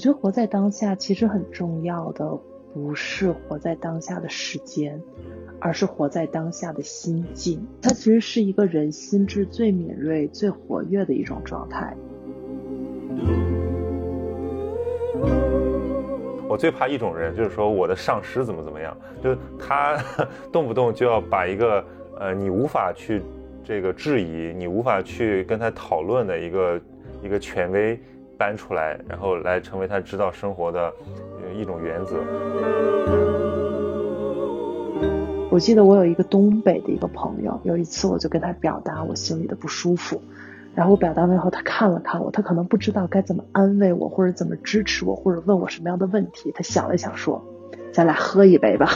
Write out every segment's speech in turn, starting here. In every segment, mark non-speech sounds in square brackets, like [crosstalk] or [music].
觉得活在当下其实很重要的，不是活在当下的时间，而是活在当下的心境。它其实是一个人心智最敏锐、最活跃的一种状态。我最怕一种人，就是说我的上司怎么怎么样，就是他动不动就要把一个呃你无法去这个质疑、你无法去跟他讨论的一个一个权威搬出来，然后来成为他指导生活的一种原则。我记得我有一个东北的一个朋友，有一次我就跟他表达我心里的不舒服。然后我表达完以后，他看了看我，他可能不知道该怎么安慰我，或者怎么支持我，或者问我什么样的问题。他想了想说：“咱俩喝一杯吧。”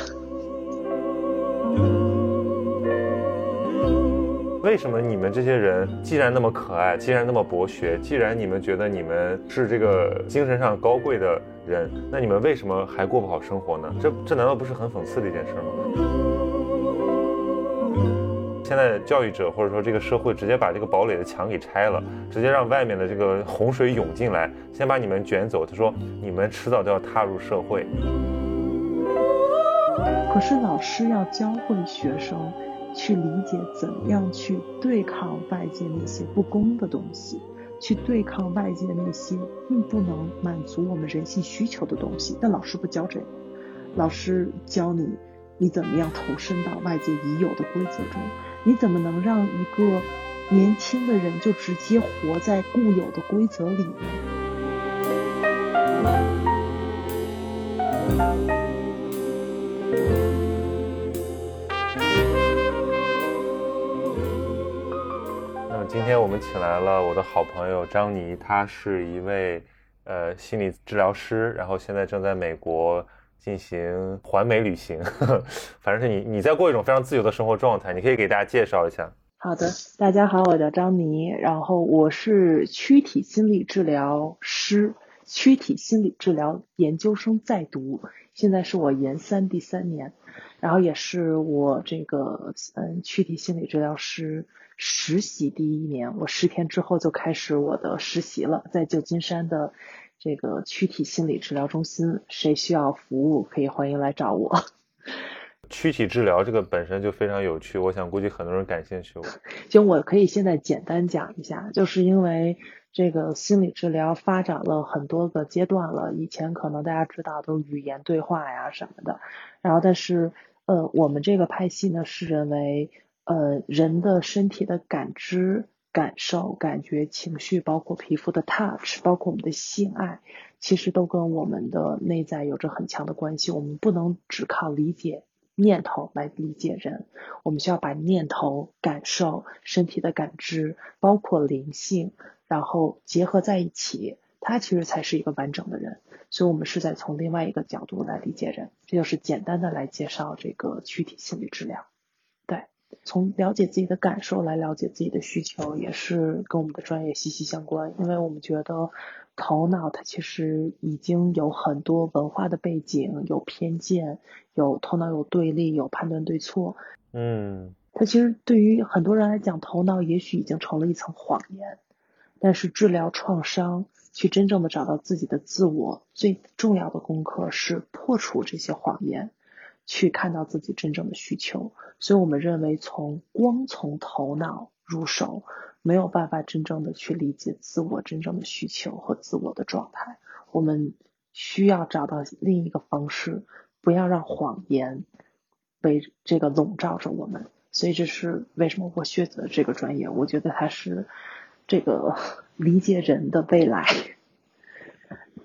为什么你们这些人既然那么可爱，既然那么博学，既然你们觉得你们是这个精神上高贵的人，那你们为什么还过不好生活呢？这这难道不是很讽刺的一件事吗？现在教育者或者说这个社会直接把这个堡垒的墙给拆了，直接让外面的这个洪水涌进来，先把你们卷走。他说你们迟早都要踏入社会。可是老师要教会学生去理解怎样去对抗外界那些不公的东西，去对抗外界那些并不能满足我们人性需求的东西。但老师不教这个，老师教你你怎么样投身到外界已有的规则中。你怎么能让一个年轻的人就直接活在固有的规则里呢？今天我们请来了我的好朋友张妮，她是一位呃心理治疗师，然后现在正在美国。进行环美旅行，[laughs] 反正是你你在过一种非常自由的生活状态，你可以给大家介绍一下。好的，大家好，我叫张妮，然后我是躯体心理治疗师，躯体心理治疗研究生在读，现在是我研三第三年，然后也是我这个嗯躯体心理治疗师实习第一年，我十天之后就开始我的实习了，在旧金山的。这个躯体心理治疗中心，谁需要服务可以欢迎来找我。[laughs] 躯体治疗这个本身就非常有趣，我想估计很多人感兴趣。[laughs] 就我可以现在简单讲一下，就是因为这个心理治疗发展了很多个阶段了，以前可能大家知道都是语言对话呀什么的，然后但是呃我们这个派系呢是认为呃人的身体的感知。感受、感觉、情绪，包括皮肤的 touch，包括我们的性爱，其实都跟我们的内在有着很强的关系。我们不能只靠理解念头来理解人，我们需要把念头、感受、身体的感知，包括灵性，然后结合在一起，它其实才是一个完整的人。所以，我们是在从另外一个角度来理解人。这就是简单的来介绍这个躯体心理治疗。从了解自己的感受来了解自己的需求，也是跟我们的专业息息相关。因为我们觉得头脑它其实已经有很多文化的背景，有偏见，有头脑有对立，有判断对错。嗯，它其实对于很多人来讲，头脑也许已经成了一层谎言。但是治疗创伤，去真正的找到自己的自我，最重要的功课是破除这些谎言。去看到自己真正的需求，所以我们认为从光从头脑入手没有办法真正的去理解自我真正的需求和自我的状态。我们需要找到另一个方式，不要让谎言被这个笼罩着我们。所以这是为什么我选择这个专业，我觉得它是这个 [laughs] 理解人的未来。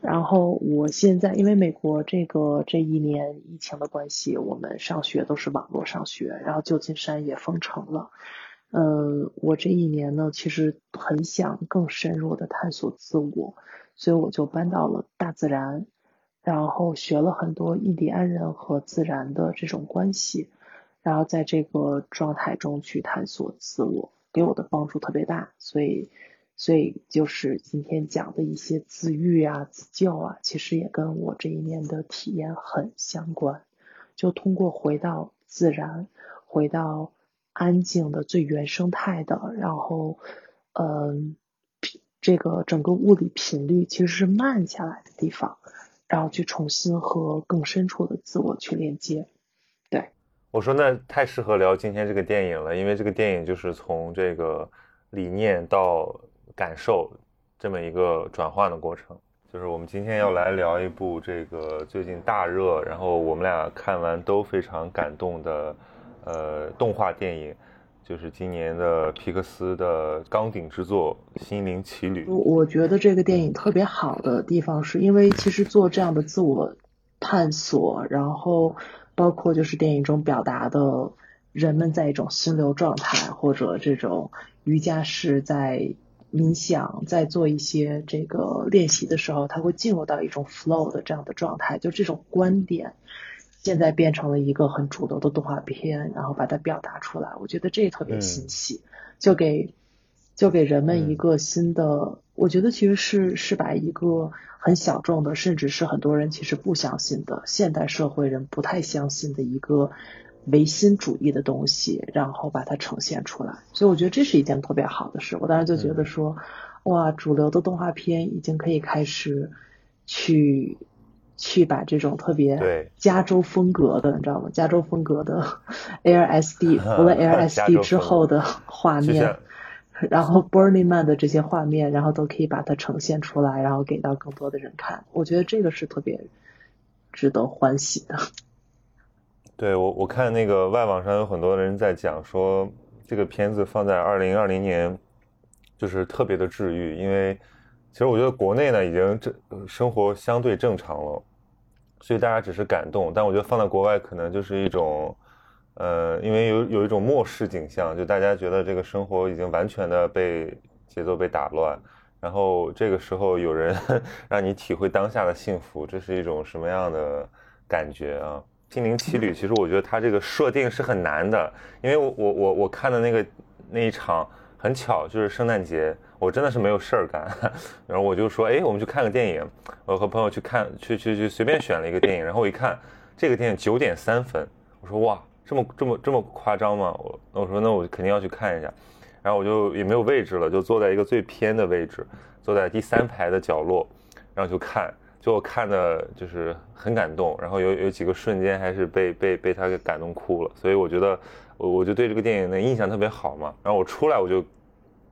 然后我现在因为美国这个这一年疫情的关系，我们上学都是网络上学，然后旧金山也封城了。嗯，我这一年呢，其实很想更深入的探索自我，所以我就搬到了大自然，然后学了很多印第安人和自然的这种关系，然后在这个状态中去探索自我，给我的帮助特别大，所以。所以就是今天讲的一些自愈啊、自救啊，其实也跟我这一年的体验很相关。就通过回到自然，回到安静的最原生态的，然后嗯这个整个物理频率其实是慢下来的地方，然后去重新和更深处的自我去连接。对，我说那太适合聊今天这个电影了，因为这个电影就是从这个理念到感受这么一个转换的过程。就是我们今天要来聊一部这个最近大热，然后我们俩看完都非常感动的呃动画电影。就是今年的皮克斯的钢鼎之作《心灵奇旅》。我我觉得这个电影特别好的地方，是因为其实做这样的自我探索，然后包括就是电影中表达的人们在一种心流状态，或者这种瑜伽师在冥想，在做一些这个练习的时候，他会进入到一种 flow 的这样的状态，就这种观点。现在变成了一个很主流的动画片，然后把它表达出来，我觉得这特别新奇，就给就给人们一个新的，我觉得其实是是把一个很小众的，甚至是很多人其实不相信的现代社会人不太相信的一个唯心主义的东西，然后把它呈现出来，所以我觉得这是一件特别好的事。我当时就觉得说，哇，主流的动画片已经可以开始去。去把这种特别加州风格的，你知道吗？加州风格的 [laughs] LSD 除了 [laughs] LSD 之后的画面，然后 Burning Man 的这些画面，然后都可以把它呈现出来，然后给到更多的人看。我觉得这个是特别值得欢喜的。对我，我看那个外网上有很多人在讲说，这个片子放在二零二零年就是特别的治愈，因为其实我觉得国内呢已经这生活相对正常了。所以大家只是感动，但我觉得放在国外可能就是一种，呃，因为有有一种末世景象，就大家觉得这个生活已经完全的被节奏被打乱，然后这个时候有人 [laughs] 让你体会当下的幸福，这是一种什么样的感觉啊？心灵奇旅，其实我觉得它这个设定是很难的，因为我我我我看的那个那一场。很巧，就是圣诞节，我真的是没有事儿干，[laughs] 然后我就说，哎，我们去看个电影。我和朋友去看，去去去随便选了一个电影，然后我一看，这个电影九点三分，我说哇，这么这么这么夸张吗？我我说那我肯定要去看一下，然后我就也没有位置了，就坐在一个最偏的位置，坐在第三排的角落，然后就看，就我看的就是很感动，然后有有几个瞬间还是被被被他给感动哭了，所以我觉得。我我就对这个电影的印象特别好嘛，然后我出来我就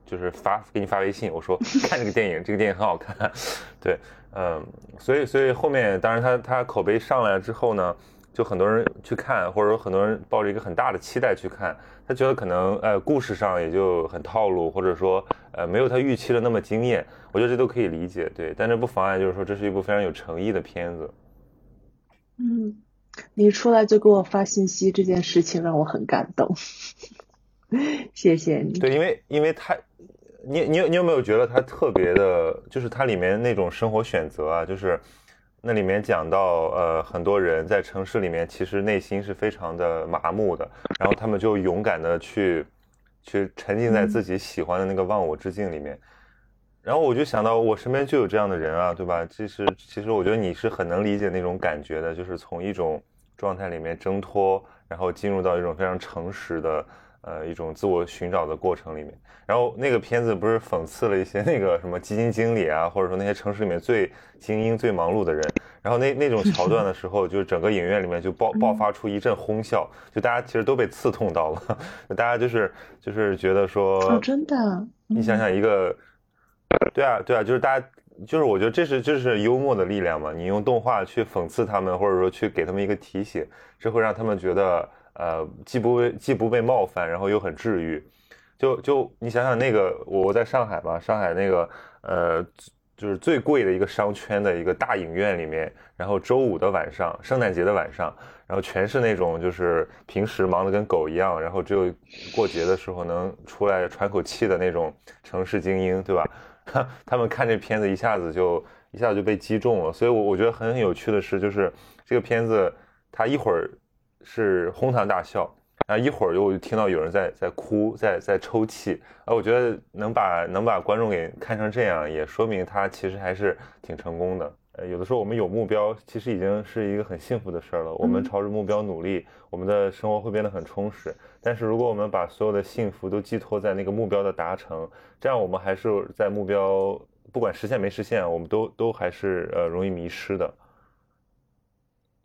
就是发给你发微信，我说 [laughs] 看这个电影，这个电影很好看，[laughs] 对，嗯，所以所以后面当然他他口碑上来了之后呢，就很多人去看，或者说很多人抱着一个很大的期待去看，他觉得可能呃故事上也就很套路，或者说呃没有他预期的那么惊艳，我觉得这都可以理解，对，但这不妨碍就是说这是一部非常有诚意的片子，嗯。你出来就给我发信息，这件事情让我很感动，[laughs] 谢谢你。对，因为因为他，你你有你有没有觉得他特别的，就是它里面那种生活选择啊，就是那里面讲到呃很多人在城市里面其实内心是非常的麻木的，然后他们就勇敢的去去沉浸在自己喜欢的那个忘我之境里面。然后我就想到，我身边就有这样的人啊，对吧？其实，其实我觉得你是很能理解那种感觉的，就是从一种状态里面挣脱，然后进入到一种非常诚实的，呃，一种自我寻找的过程里面。然后那个片子不是讽刺了一些那个什么基金经理啊，或者说那些城市里面最精英、最忙碌的人。然后那那种 [laughs] 桥段的时候，就是整个影院里面就爆爆发出一阵哄笑，就大家其实都被刺痛到了，[laughs] 大家就是就是觉得说，真的，你想想一个。对啊，对啊，就是大家，就是我觉得这是这是幽默的力量嘛。你用动画去讽刺他们，或者说去给他们一个提醒，这会让他们觉得，呃，既不被既不被冒犯，然后又很治愈。就就你想想那个，我在上海嘛，上海那个，呃，就是最贵的一个商圈的一个大影院里面，然后周五的晚上，圣诞节的晚上，然后全是那种就是平时忙得跟狗一样，然后只有过节的时候能出来喘口气的那种城市精英，对吧？[laughs] 他们看这片子一下子就一下子就被击中了，所以，我我觉得很有趣的是，就是这个片子，它一会儿是哄堂大笑，然后一会儿又听到有人在在哭，在在抽泣，啊，我觉得能把能把观众给看成这样，也说明他其实还是挺成功的。呃，有的时候我们有目标，其实已经是一个很幸福的事儿了。我们朝着目标努力，我们的生活会变得很充实。但是如果我们把所有的幸福都寄托在那个目标的达成，这样我们还是在目标不管实现没实现，我们都都还是呃容易迷失的。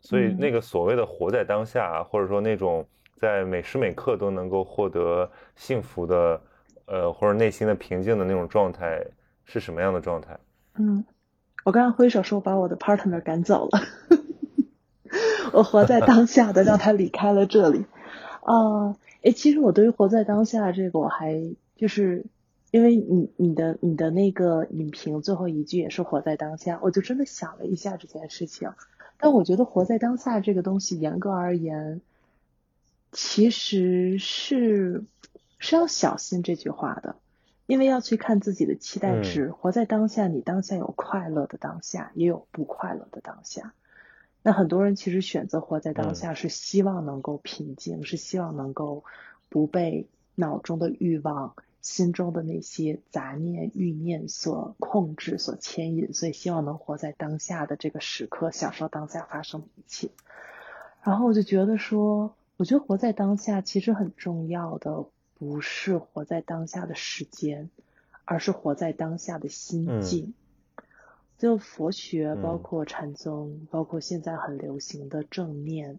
所以那个所谓的活在当下，或者说那种在每时每刻都能够获得幸福的，呃或者内心的平静的那种状态，是什么样的状态？嗯。我刚刚挥手说把我的 partner 赶走了，[laughs] 我活在当下的让他离开了这里。啊，哎，其实我对于活在当下这个，我还就是因为你你的你的那个影评最后一句也是活在当下，我就真的想了一下这件事情。但我觉得活在当下这个东西，严格而言，其实是是要小心这句话的。因为要去看自己的期待值，活在当下，你当下有快乐的当下，也有不快乐的当下。那很多人其实选择活在当下，是希望能够平静，是希望能够不被脑中的欲望、心中的那些杂念、欲念所控制、所牵引，所以希望能活在当下的这个时刻，享受当下发生的一切。然后我就觉得说，我觉得活在当下其实很重要的。不是活在当下的时间，而是活在当下的心境。就佛学，包括禅宗，包括现在很流行的正念，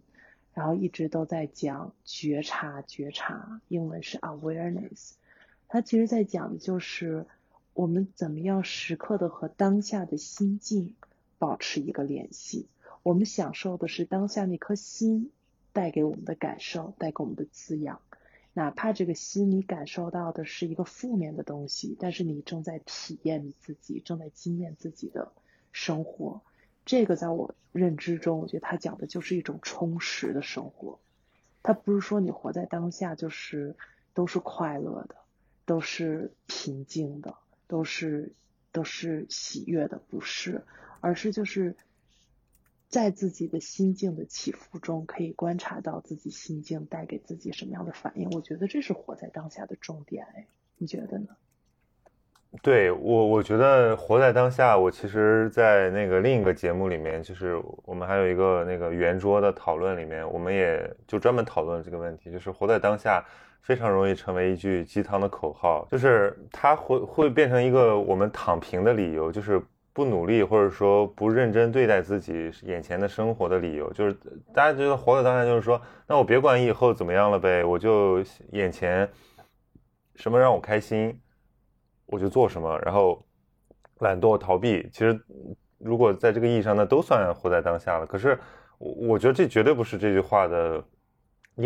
然后一直都在讲觉察，觉察，英文是 awareness。它其实在讲的就是我们怎么样时刻的和当下的心境保持一个联系。我们享受的是当下那颗心带给我们的感受，带给我们的滋养。哪怕这个心你感受到的是一个负面的东西，但是你正在体验你自己，正在经验自己的生活。这个在我认知中，我觉得他讲的就是一种充实的生活。他不是说你活在当下就是都是快乐的，都是平静的，都是都是喜悦的，不是，而是就是。在自己的心境的起伏中，可以观察到自己心境带给自己什么样的反应。我觉得这是活在当下的重点。哎，你觉得呢？对我，我觉得活在当下。我其实，在那个另一个节目里面，就是我们还有一个那个圆桌的讨论里面，我们也就专门讨论这个问题，就是活在当下非常容易成为一句鸡汤的口号，就是它会会变成一个我们躺平的理由，就是。不努力，或者说不认真对待自己眼前的生活的理由，就是大家觉得活在当下，就是说，那我别管以后怎么样了呗，我就眼前什么让我开心，我就做什么，然后懒惰逃避。其实，如果在这个意义上，那都算活在当下了。可是，我我觉得这绝对不是这句话的。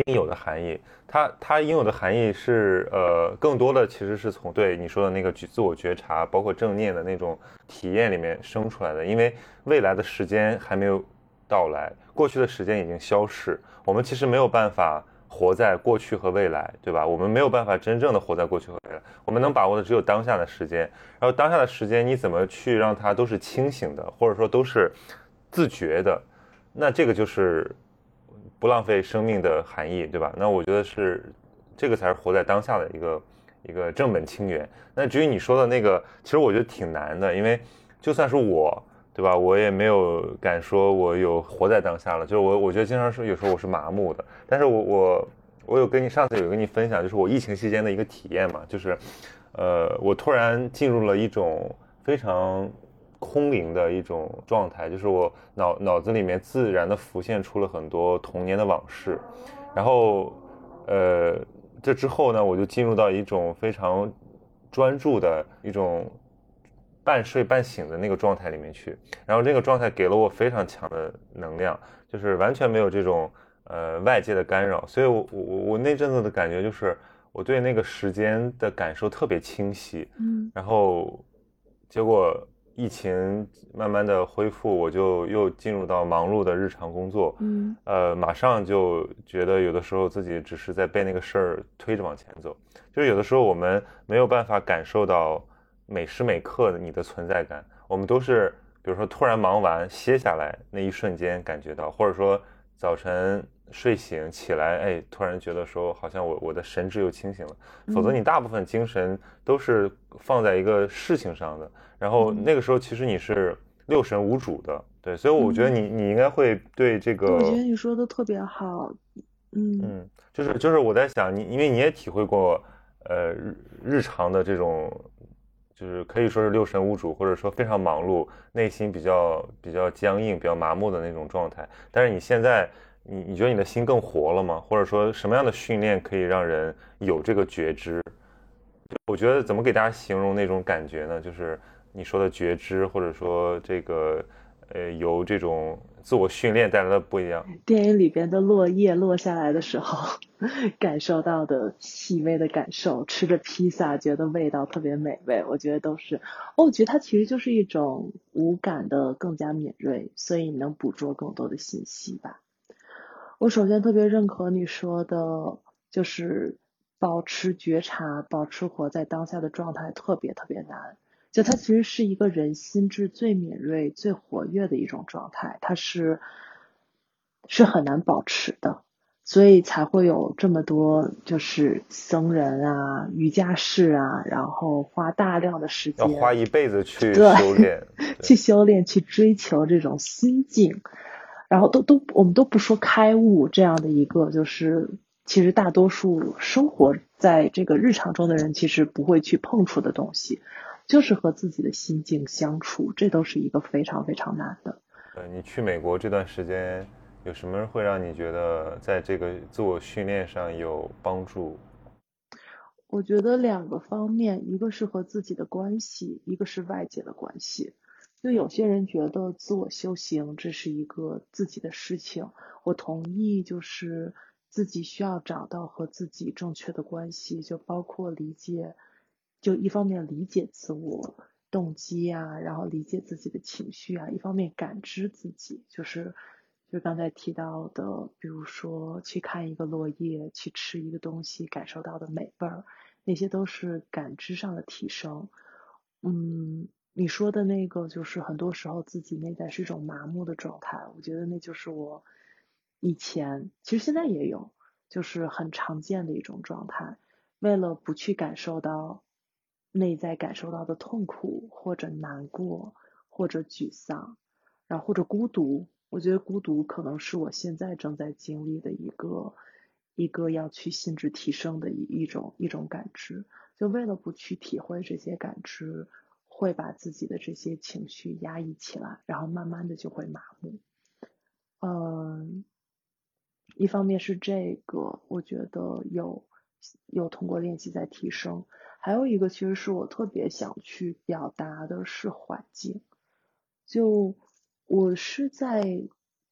应有的含义，它它应有的含义是，呃，更多的其实是从对你说的那个觉自我觉察，包括正念的那种体验里面生出来的。因为未来的时间还没有到来，过去的时间已经消逝，我们其实没有办法活在过去和未来，对吧？我们没有办法真正的活在过去和未来，我们能把握的只有当下的时间。然后当下的时间，你怎么去让它都是清醒的，或者说都是自觉的？那这个就是。不浪费生命的含义，对吧？那我觉得是这个才是活在当下的一个一个正本清源。那至于你说的那个，其实我觉得挺难的，因为就算是我，对吧？我也没有敢说我有活在当下了。就是我，我觉得经常是有时候我是麻木的。但是我我我有跟你上次有跟你分享，就是我疫情期间的一个体验嘛，就是呃，我突然进入了一种非常。空灵的一种状态，就是我脑脑子里面自然的浮现出了很多童年的往事，然后，呃，这之后呢，我就进入到一种非常专注的一种半睡半醒的那个状态里面去，然后这个状态给了我非常强的能量，就是完全没有这种呃外界的干扰，所以我我我那阵子的感觉就是我对那个时间的感受特别清晰，嗯，然后结果。疫情慢慢的恢复，我就又进入到忙碌的日常工作。嗯，呃，马上就觉得有的时候自己只是在被那个事儿推着往前走。就是有的时候我们没有办法感受到每时每刻的你的存在感，我们都是比如说突然忙完歇下来那一瞬间感觉到，或者说早晨睡醒起来，哎，突然觉得说好像我我的神志又清醒了。否则你大部分精神都是放在一个事情上的。然后那个时候，其实你是六神无主的。对，所以我觉得你你应该会对这个，我觉得你说的特别好。嗯嗯，就是就是我在想你，因为你也体会过，呃，日日常的这种，就是可以说是六神无主，或者说非常忙碌，内心比较比较僵硬、比较麻木的那种状态。但是你现在，你你觉得你的心更活了吗？或者说什么样的训练可以让人有这个觉知？我觉得怎么给大家形容那种感觉呢？就是你说的觉知，或者说这个，呃，由这种。自我训练带来的不一样。电影里边的落叶落下来的时候，[laughs] 感受到的细微的感受，吃着披萨觉得味道特别美味，我觉得都是。哦，我觉得它其实就是一种五感的更加敏锐，所以你能捕捉更多的信息吧。我首先特别认可你说的，就是保持觉察，保持活在当下的状态，特别特别难。就它其实是一个人心智最敏锐、最活跃的一种状态，它是是很难保持的，所以才会有这么多就是僧人啊、瑜伽士啊，然后花大量的时间，要花一辈子去修炼，去修炼、去追求这种心境，然后都都我们都不说开悟这样的一个，就是其实大多数生活在这个日常中的人其实不会去碰触的东西。就是和自己的心境相处，这都是一个非常非常难的。呃，你去美国这段时间，有什么会让你觉得在这个自我训练上有帮助？我觉得两个方面，一个是和自己的关系，一个是外界的关系。就有些人觉得自我修行这是一个自己的事情，我同意，就是自己需要找到和自己正确的关系，就包括理解。就一方面理解自我动机啊，然后理解自己的情绪啊，一方面感知自己，就是就刚才提到的，比如说去看一个落叶，去吃一个东西，感受到的美味儿，那些都是感知上的提升。嗯，你说的那个就是很多时候自己内在是一种麻木的状态，我觉得那就是我以前，其实现在也有，就是很常见的一种状态，为了不去感受到。内在感受到的痛苦，或者难过，或者沮丧，然后或者孤独，我觉得孤独可能是我现在正在经历的一个一个要去心智提升的一一种一种感知。就为了不去体会这些感知，会把自己的这些情绪压抑起来，然后慢慢的就会麻木。嗯，一方面是这个，我觉得有有通过练习在提升。还有一个，其实是我特别想去表达的是环境。就我是在，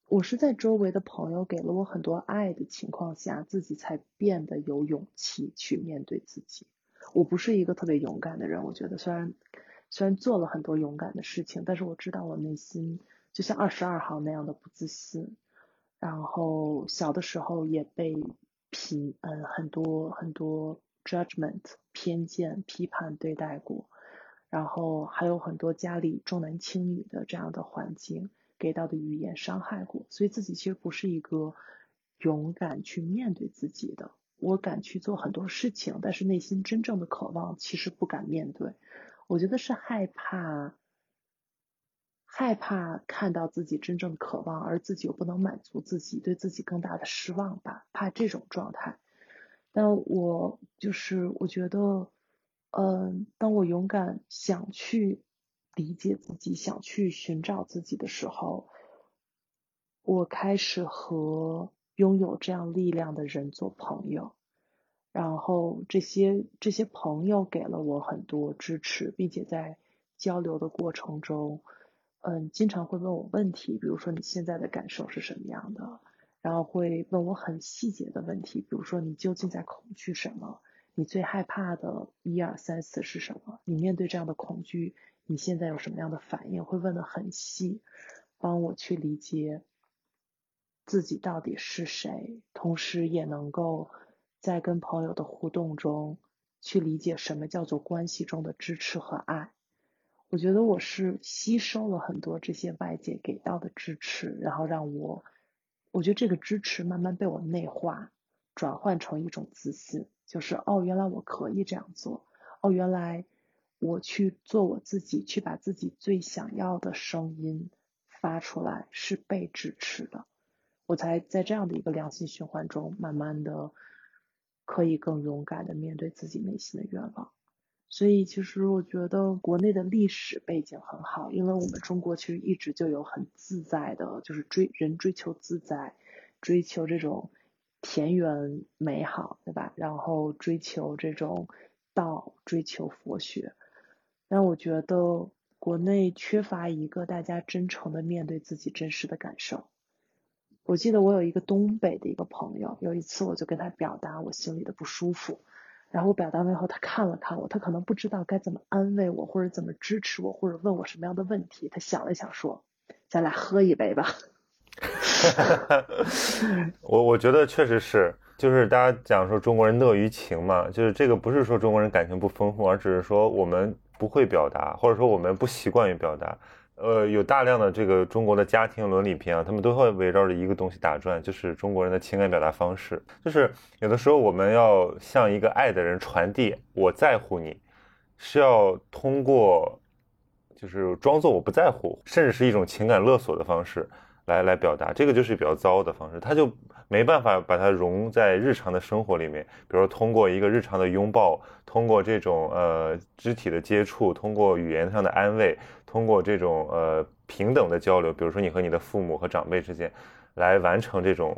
我是在周围的朋友给了我很多爱的情况下，自己才变得有勇气去面对自己。我不是一个特别勇敢的人，我觉得虽然虽然做了很多勇敢的事情，但是我知道我内心就像二十二号那样的不自信。然后小的时候也被评嗯很多很多。Judgment 偏见批判对待过，然后还有很多家里重男轻女的这样的环境给到的语言伤害过，所以自己其实不是一个勇敢去面对自己的。我敢去做很多事情，但是内心真正的渴望其实不敢面对。我觉得是害怕，害怕看到自己真正的渴望，而自己又不能满足自己，对自己更大的失望吧，怕这种状态。但我就是我觉得，嗯，当我勇敢想去理解自己，想去寻找自己的时候，我开始和拥有这样力量的人做朋友，然后这些这些朋友给了我很多支持，并且在交流的过程中，嗯，经常会问我问题，比如说你现在的感受是什么样的？然后会问我很细节的问题，比如说你究竟在恐惧什么？你最害怕的一二三四是什么？你面对这样的恐惧，你现在有什么样的反应？会问的很细，帮我去理解自己到底是谁，同时也能够在跟朋友的互动中去理解什么叫做关系中的支持和爱。我觉得我是吸收了很多这些外界给到的支持，然后让我。我觉得这个支持慢慢被我内化，转换成一种自信，就是哦，原来我可以这样做，哦，原来我去做我自己，去把自己最想要的声音发出来，是被支持的，我才在这样的一个良性循环中，慢慢的可以更勇敢的面对自己内心的愿望。所以，其实我觉得国内的历史背景很好，因为我们中国其实一直就有很自在的，就是追人追求自在，追求这种田园美好，对吧？然后追求这种道，追求佛学。但我觉得国内缺乏一个大家真诚的面对自己真实的感受。我记得我有一个东北的一个朋友，有一次我就跟他表达我心里的不舒服。然后我表达完以后，他看了看我，他可能不知道该怎么安慰我，或者怎么支持我，或者问我什么样的问题。他想了想说：“咱俩喝一杯吧。[laughs] ”我我觉得确实是，就是大家讲说中国人乐于情嘛，就是这个不是说中国人感情不丰富，而只是说我们不会表达，或者说我们不习惯于表达。呃，有大量的这个中国的家庭伦理片啊，他们都会围绕着一个东西打转，就是中国人的情感表达方式。就是有的时候我们要向一个爱的人传递我在乎你，是要通过就是装作我不在乎，甚至是一种情感勒索的方式来来表达。这个就是比较糟的方式，他就没办法把它融在日常的生活里面。比如说通过一个日常的拥抱，通过这种呃肢体的接触，通过语言上的安慰。通过这种呃平等的交流，比如说你和你的父母和长辈之间，来完成这种，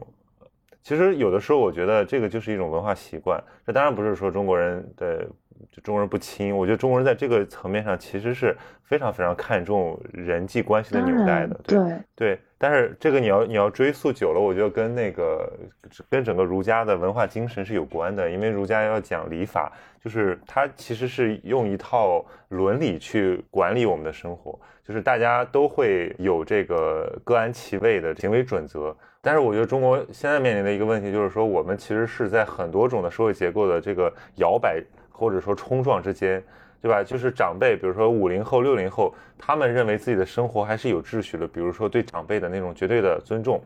其实有的时候我觉得这个就是一种文化习惯。这当然不是说中国人的中国人不亲，我觉得中国人在这个层面上其实是非常非常看重人际关系的纽带的。对对，但是这个你要你要追溯久了，我觉得跟那个跟整个儒家的文化精神是有关的，因为儒家要讲礼法。就是它其实是用一套伦理去管理我们的生活，就是大家都会有这个各安其位的行为准则。但是我觉得中国现在面临的一个问题就是说，我们其实是在很多种的社会结构的这个摇摆或者说冲撞之间，对吧？就是长辈，比如说五零后、六零后，他们认为自己的生活还是有秩序的，比如说对长辈的那种绝对的尊重。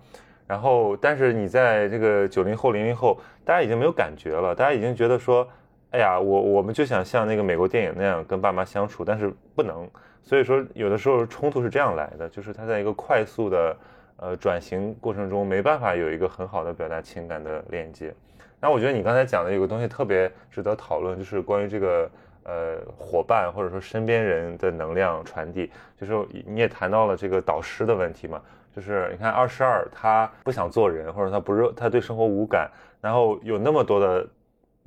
然后，但是你在这个九零后、零零后，大家已经没有感觉了，大家已经觉得说。哎呀，我我们就想像那个美国电影那样跟爸妈相处，但是不能。所以说，有的时候冲突是这样来的，就是他在一个快速的呃转型过程中，没办法有一个很好的表达情感的链接。那我觉得你刚才讲的有个东西特别值得讨论，就是关于这个呃伙伴或者说身边人的能量传递。就是你也谈到了这个导师的问题嘛，就是你看二十二他不想做人，或者他不热，他对生活无感，然后有那么多的。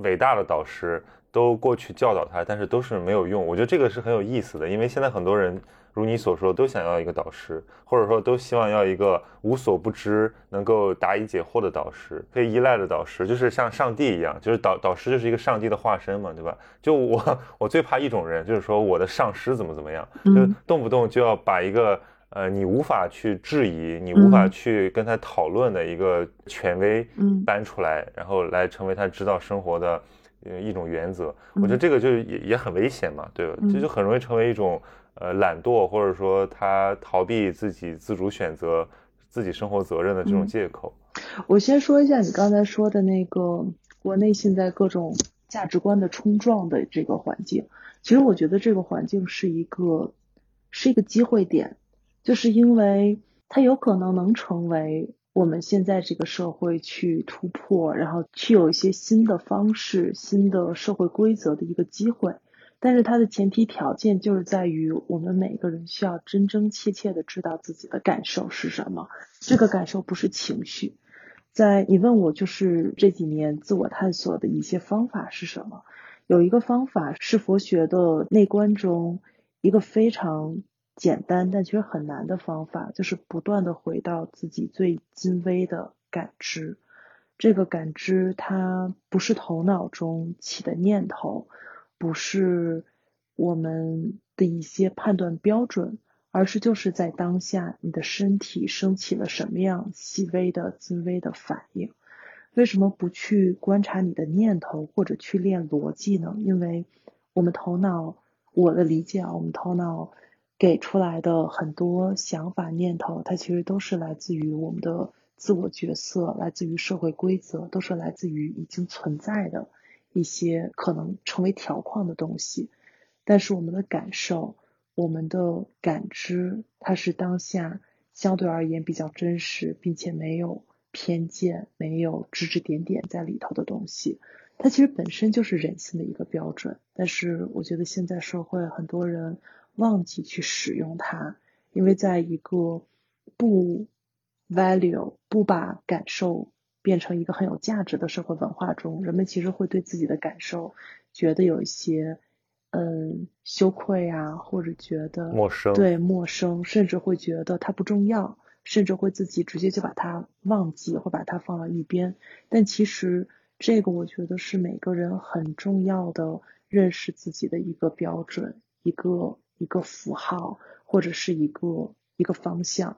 伟大的导师都过去教导他，但是都是没有用。我觉得这个是很有意思的，因为现在很多人如你所说，都想要一个导师，或者说都希望要一个无所不知、能够答疑解惑的导师，可以依赖的导师，就是像上帝一样，就是导导师就是一个上帝的化身嘛，对吧？就我我最怕一种人，就是说我的上师怎么怎么样，就动不动就要把一个。呃，你无法去质疑，你无法去跟他讨论的一个权威，搬出来，然后来成为他指导生活的呃一种原则。我觉得这个就也也很危险嘛，对吧？这就很容易成为一种呃懒惰，或者说他逃避自己自主选择自己生活责任的这种借口。我先说一下你刚才说的那个国内现在各种价值观的冲撞的这个环境，其实我觉得这个环境是一个是一个机会点。就是因为它有可能能成为我们现在这个社会去突破，然后去有一些新的方式、新的社会规则的一个机会。但是它的前提条件就是在于我们每个人需要真真切切的知道自己的感受是什么。这个感受不是情绪。在你问我就是这几年自我探索的一些方法是什么？有一个方法是佛学的内观中一个非常。简单但其实很难的方法，就是不断的回到自己最精微的感知。这个感知它不是头脑中起的念头，不是我们的一些判断标准，而是就是在当下你的身体升起了什么样细微的精微的反应。为什么不去观察你的念头或者去练逻辑呢？因为我们头脑，我的理解啊，我们头脑。给出来的很多想法念头，它其实都是来自于我们的自我角色，来自于社会规则，都是来自于已经存在的一些可能成为条框的东西。但是我们的感受、我们的感知，它是当下相对而言比较真实，并且没有偏见、没有指指点点在里头的东西。它其实本身就是人性的一个标准，但是我觉得现在社会很多人忘记去使用它，因为在一个不 value 不把感受变成一个很有价值的社会文化中，人们其实会对自己的感受觉得有一些嗯羞愧啊，或者觉得陌生，对陌生，甚至会觉得它不重要，甚至会自己直接就把它忘记或把它放到一边。但其实这个我觉得是每个人很重要的认识自己的一个标准，一个一个符号或者是一个一个方向。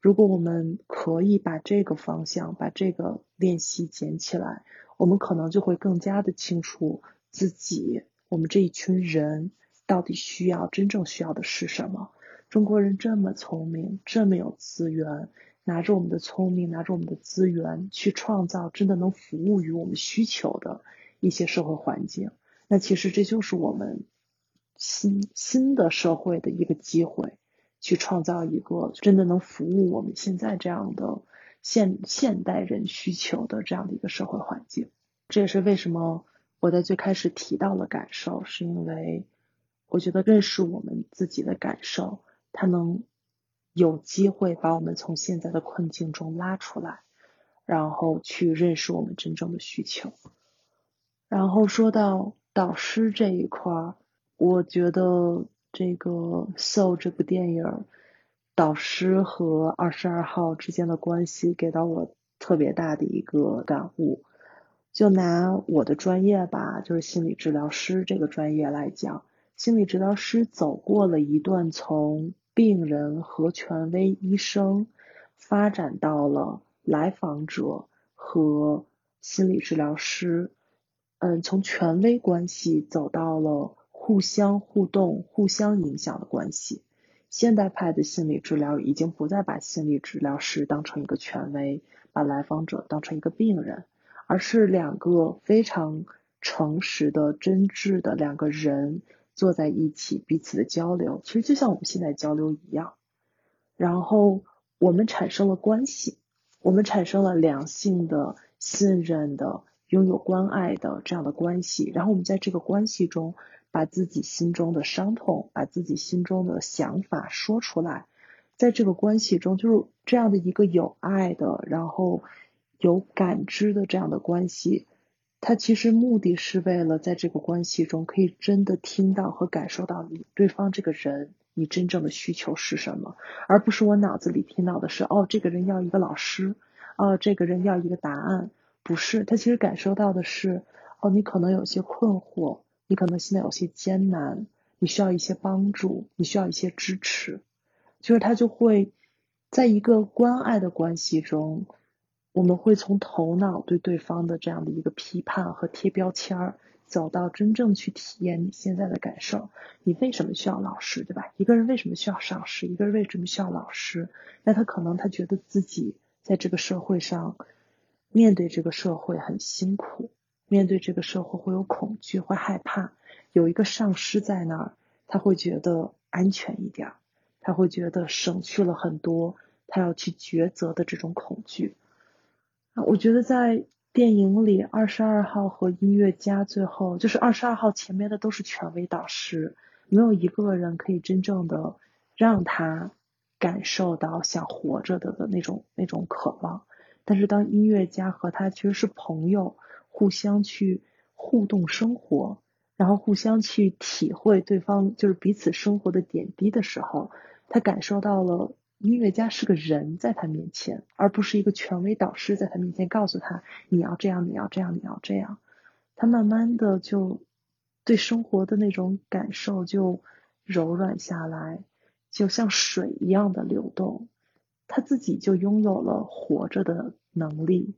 如果我们可以把这个方向、把这个练习捡起来，我们可能就会更加的清楚自己，我们这一群人到底需要、真正需要的是什么。中国人这么聪明，这么有资源，拿着我们的聪明，拿着我们的资源去创造真的能服务于我们需求的一些社会环境。那其实这就是我们新新的社会的一个机会。去创造一个真的能服务我们现在这样的现现代人需求的这样的一个社会环境，这也是为什么我在最开始提到了感受，是因为我觉得认识我们自己的感受，它能有机会把我们从现在的困境中拉出来，然后去认识我们真正的需求。然后说到导师这一块儿，我觉得。这个《So》这部电影，导师和二十二号之间的关系给到我特别大的一个感悟。就拿我的专业吧，就是心理治疗师这个专业来讲，心理治疗师走过了一段从病人和权威医生，发展到了来访者和心理治疗师，嗯，从权威关系走到了。互相互动、互相影响的关系。现代派的心理治疗已经不再把心理治疗师当成一个权威，把来访者当成一个病人，而是两个非常诚实的、真挚的两个人坐在一起，彼此的交流，其实就像我们现在交流一样。然后我们产生了关系，我们产生了良性的、信任的、拥有关爱的这样的关系。然后我们在这个关系中。把自己心中的伤痛，把自己心中的想法说出来，在这个关系中，就是这样的一个有爱的，然后有感知的这样的关系，它其实目的是为了在这个关系中可以真的听到和感受到你对方这个人你真正的需求是什么，而不是我脑子里听到的是哦，这个人要一个老师，哦，这个人要一个答案，不是，他其实感受到的是哦，你可能有些困惑。你可能现在有些艰难，你需要一些帮助，你需要一些支持，就是他就会在一个关爱的关系中，我们会从头脑对对方的这样的一个批判和贴标签儿，走到真正去体验你现在的感受。你为什么需要老师，对吧？一个人为什么需要上师？一个人为什么需要老师？那他可能他觉得自己在这个社会上面对这个社会很辛苦。面对这个社会会有恐惧，会害怕，有一个上师在那儿，他会觉得安全一点，他会觉得省去了很多他要去抉择的这种恐惧。啊，我觉得在电影里，二十二号和音乐家最后就是二十二号前面的都是权威导师，没有一个人可以真正的让他感受到想活着的的那种那种渴望。但是当音乐家和他其实是朋友。互相去互动生活，然后互相去体会对方就是彼此生活的点滴的时候，他感受到了音乐家是个人在他面前，而不是一个权威导师在他面前告诉他你要这样，你要这样，你要这样。他慢慢的就对生活的那种感受就柔软下来，就像水一样的流动，他自己就拥有了活着的能力。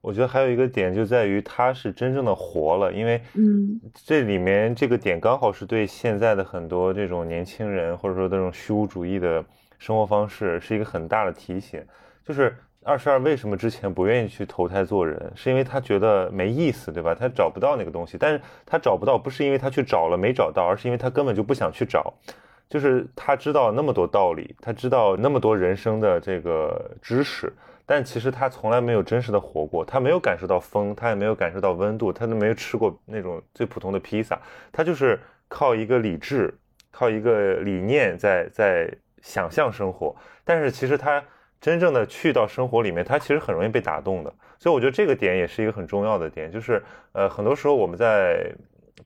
我觉得还有一个点就在于他是真正的活了，因为嗯，这里面这个点刚好是对现在的很多这种年轻人或者说这种虚无主义的生活方式是一个很大的提醒。就是二十二为什么之前不愿意去投胎做人，是因为他觉得没意思，对吧？他找不到那个东西，但是他找不到不是因为他去找了没找到，而是因为他根本就不想去找。就是他知道那么多道理，他知道那么多人生的这个知识，但其实他从来没有真实的活过，他没有感受到风，他也没有感受到温度，他都没有吃过那种最普通的披萨，他就是靠一个理智，靠一个理念在在想象生活，但是其实他。真正的去到生活里面，他其实很容易被打动的，所以我觉得这个点也是一个很重要的点，就是呃，很多时候我们在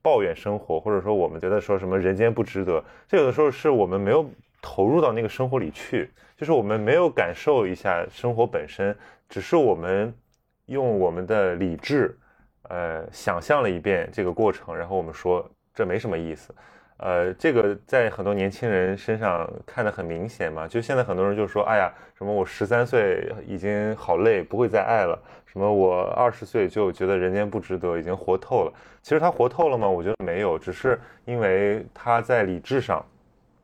抱怨生活，或者说我们觉得说什么人间不值得，这有的时候是我们没有投入到那个生活里去，就是我们没有感受一下生活本身，只是我们用我们的理智，呃，想象了一遍这个过程，然后我们说这没什么意思。呃，这个在很多年轻人身上看得很明显嘛。就现在很多人就说，哎呀，什么我十三岁已经好累，不会再爱了。什么我二十岁就觉得人间不值得，已经活透了。其实他活透了吗？我觉得没有，只是因为他在理智上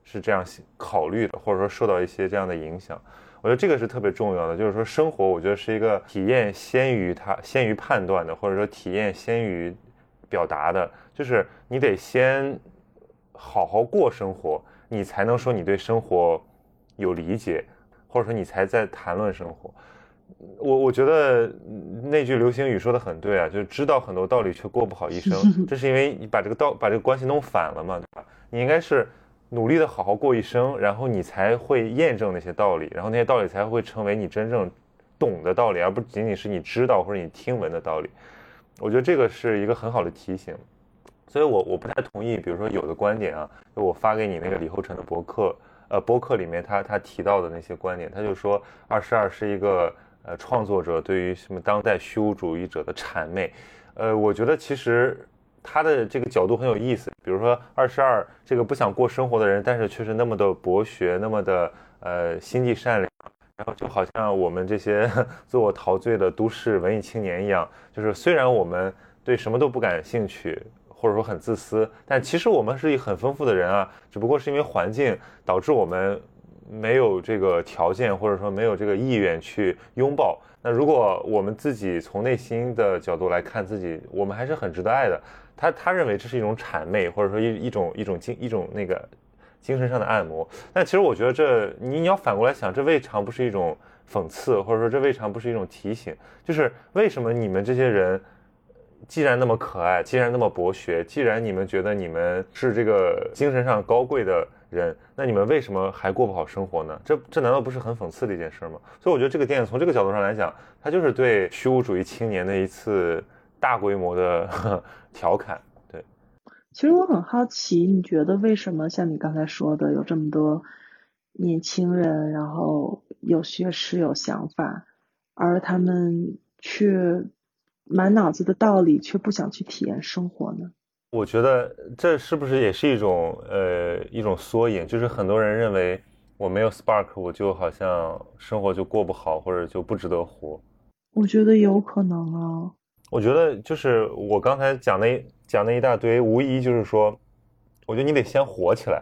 是这样考虑的，或者说受到一些这样的影响。我觉得这个是特别重要的，就是说生活，我觉得是一个体验先于他先于判断的，或者说体验先于表达的，就是你得先。好好过生活，你才能说你对生活有理解，或者说你才在谈论生活。我我觉得那句流行语说的很对啊，就是知道很多道理却过不好一生，[laughs] 这是因为你把这个道把这个关系弄反了嘛，对吧？你应该是努力的好好过一生，然后你才会验证那些道理，然后那些道理才会成为你真正懂的道理，而不仅仅是你知道或者你听闻的道理。我觉得这个是一个很好的提醒。所以，我我不太同意，比如说有的观点啊，就我发给你那个李厚成的博客，呃，博客里面他他提到的那些观点，他就说二十二是一个呃创作者对于什么当代虚无主义者的谄媚，呃，我觉得其实他的这个角度很有意思，比如说二十二这个不想过生活的人，但是却是那么的博学，那么的呃心地善良，然后就好像我们这些 [laughs] 自我陶醉的都市文艺青年一样，就是虽然我们对什么都不感兴趣。或者说很自私，但其实我们是一很丰富的人啊，只不过是因为环境导致我们没有这个条件，或者说没有这个意愿去拥抱。那如果我们自己从内心的角度来看自己，我们还是很值得爱的。他他认为这是一种谄媚，或者说一一种一种精一种那个精神上的按摩。但其实我觉得这你你要反过来想，这未尝不是一种讽刺，或者说这未尝不是一种提醒，就是为什么你们这些人。既然那么可爱，既然那么博学，既然你们觉得你们是这个精神上高贵的人，那你们为什么还过不好生活呢？这这难道不是很讽刺的一件事吗？所以我觉得这个电影从这个角度上来讲，它就是对虚无主义青年的一次大规模的 [laughs] 调侃。对，其实我很好奇，你觉得为什么像你刚才说的，有这么多年轻人，然后有学识、有想法，而他们却。满脑子的道理，却不想去体验生活呢？我觉得这是不是也是一种呃一种缩影？就是很多人认为我没有 spark，我就好像生活就过不好，或者就不值得活。我觉得有可能啊。我觉得就是我刚才讲那讲那一大堆，无疑就是说，我觉得你得先活起来，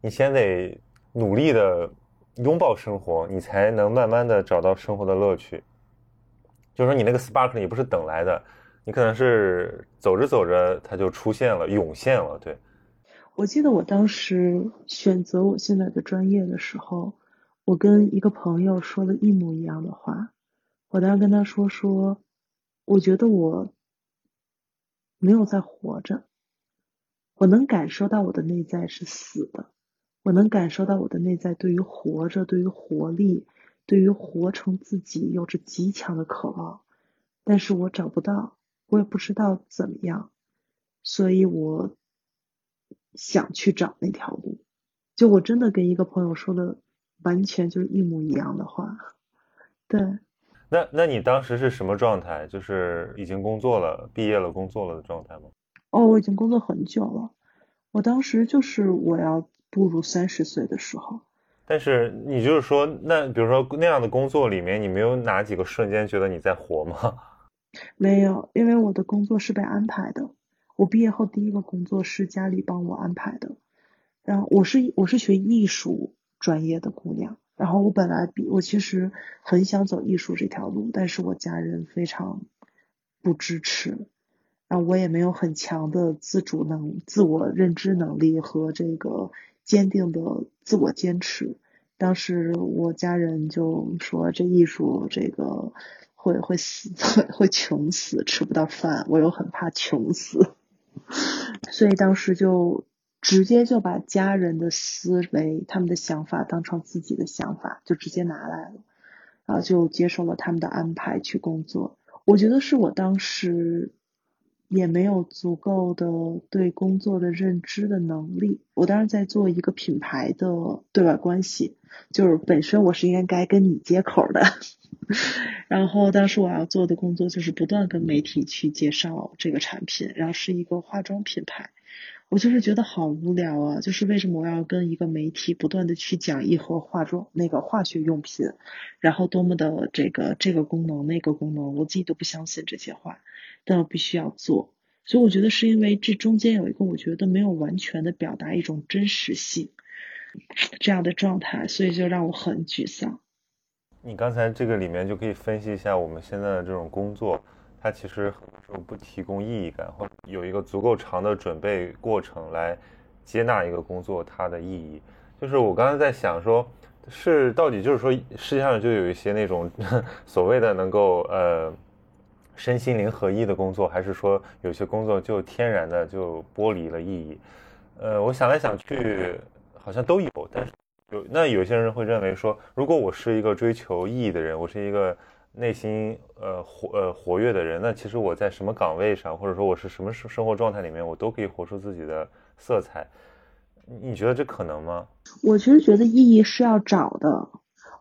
你先得努力的拥抱生活，你才能慢慢的找到生活的乐趣。就是说，你那个 spark 也不是等来的，你可能是走着走着它就出现了，涌现了。对，我记得我当时选择我现在的专业的时候，我跟一个朋友说了一模一样的话。我当时跟他说说，我觉得我没有在活着，我能感受到我的内在是死的，我能感受到我的内在对于活着，对于活力。对于活成自己有着极强的渴望，但是我找不到，我也不知道怎么样，所以我想去找那条路。就我真的跟一个朋友说的，完全就是一模一样的话。对。那那你当时是什么状态？就是已经工作了、毕业了、工作了的状态吗？哦，我已经工作很久了。我当时就是我要步入三十岁的时候。但是你就是说，那比如说那样的工作里面，你没有哪几个瞬间觉得你在活吗？没有，因为我的工作是被安排的。我毕业后第一个工作是家里帮我安排的。然后我是我是学艺术专业的姑娘，然后我本来比我其实很想走艺术这条路，但是我家人非常不支持，然后我也没有很强的自主能、自我认知能力和这个坚定的自我坚持。当时我家人就说这艺术这个会会死 [laughs] 会穷死，吃不到饭，我又很怕穷死，所以当时就。直接就把家人的思维、他们的想法当成自己的想法，就直接拿来了，然后就接受了他们的安排去工作。我觉得是我当时也没有足够的对工作的认知的能力。我当时在做一个品牌的对外关系，就是本身我是应该跟你接口的，[laughs] 然后当时我要做的工作就是不断跟媒体去介绍这个产品，然后是一个化妆品牌。我就是觉得好无聊啊！就是为什么我要跟一个媒体不断的去讲一盒化妆那个化学用品，然后多么的这个这个功能那个功能，我自己都不相信这些话，但我必须要做。所以我觉得是因为这中间有一个我觉得没有完全的表达一种真实性这样的状态，所以就让我很沮丧。你刚才这个里面就可以分析一下我们现在的这种工作。它其实很多时候不提供意义感，或者有一个足够长的准备过程来接纳一个工作它的意义。就是我刚才在想，说是到底就是说世界上就有一些那种 [laughs] 所谓的能够呃身心灵合一的工作，还是说有些工作就天然的就剥离了意义？呃，我想来想去，好像都有。但是有那有些人会认为说，如果我是一个追求意义的人，我是一个。内心呃活呃活跃的人，那其实我在什么岗位上，或者说我是什么生生活状态里面，我都可以活出自己的色彩。你觉得这可能吗？我其实觉得意义是要找的。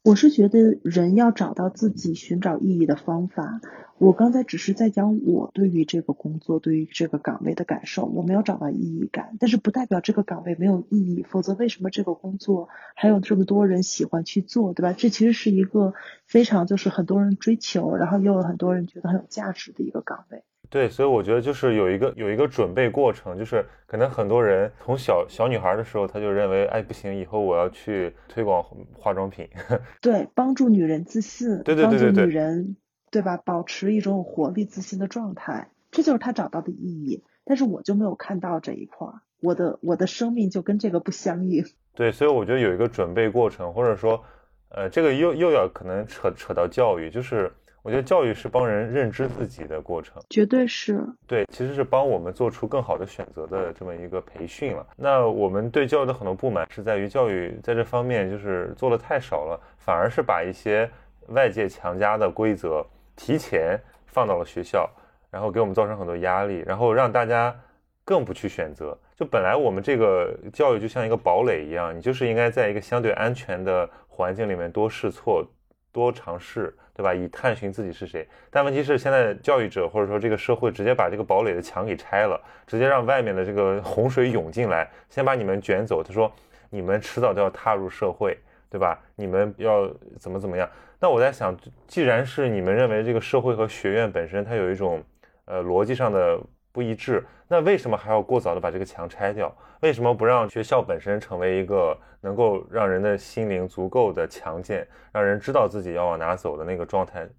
我是觉得人要找到自己寻找意义的方法。我刚才只是在讲我对于这个工作、对于这个岗位的感受，我没有找到意义感，但是不代表这个岗位没有意义。否则，为什么这个工作还有这么多人喜欢去做，对吧？这其实是一个非常就是很多人追求，然后又有很多人觉得很有价值的一个岗位。对，所以我觉得就是有一个有一个准备过程，就是可能很多人从小小女孩的时候，她就认为，哎，不行，以后我要去推广化妆品，[laughs] 对，帮助女人自信，对对对对对，女人对吧，保持一种活力自信的状态，这就是他找到的意义。但是我就没有看到这一块儿，我的我的生命就跟这个不相应。[laughs] 对，所以我觉得有一个准备过程，或者说，呃，这个又又要可能扯扯到教育，就是。我觉得教育是帮人认知自己的过程，绝对是对，其实是帮我们做出更好的选择的这么一个培训了。那我们对教育的很多不满是在于教育在这方面就是做的太少了，反而是把一些外界强加的规则提前放到了学校，然后给我们造成很多压力，然后让大家更不去选择。就本来我们这个教育就像一个堡垒一样，你就是应该在一个相对安全的环境里面多试错。多尝试，对吧？以探寻自己是谁。但问题是，现在教育者或者说这个社会直接把这个堡垒的墙给拆了，直接让外面的这个洪水涌进来，先把你们卷走。他说，你们迟早都要踏入社会，对吧？你们要怎么怎么样？那我在想，既然是你们认为这个社会和学院本身它有一种呃逻辑上的。不一致，那为什么还要过早的把这个墙拆掉？为什么不让学校本身成为一个能够让人的心灵足够的强健，让人知道自己要往哪走的那个状态？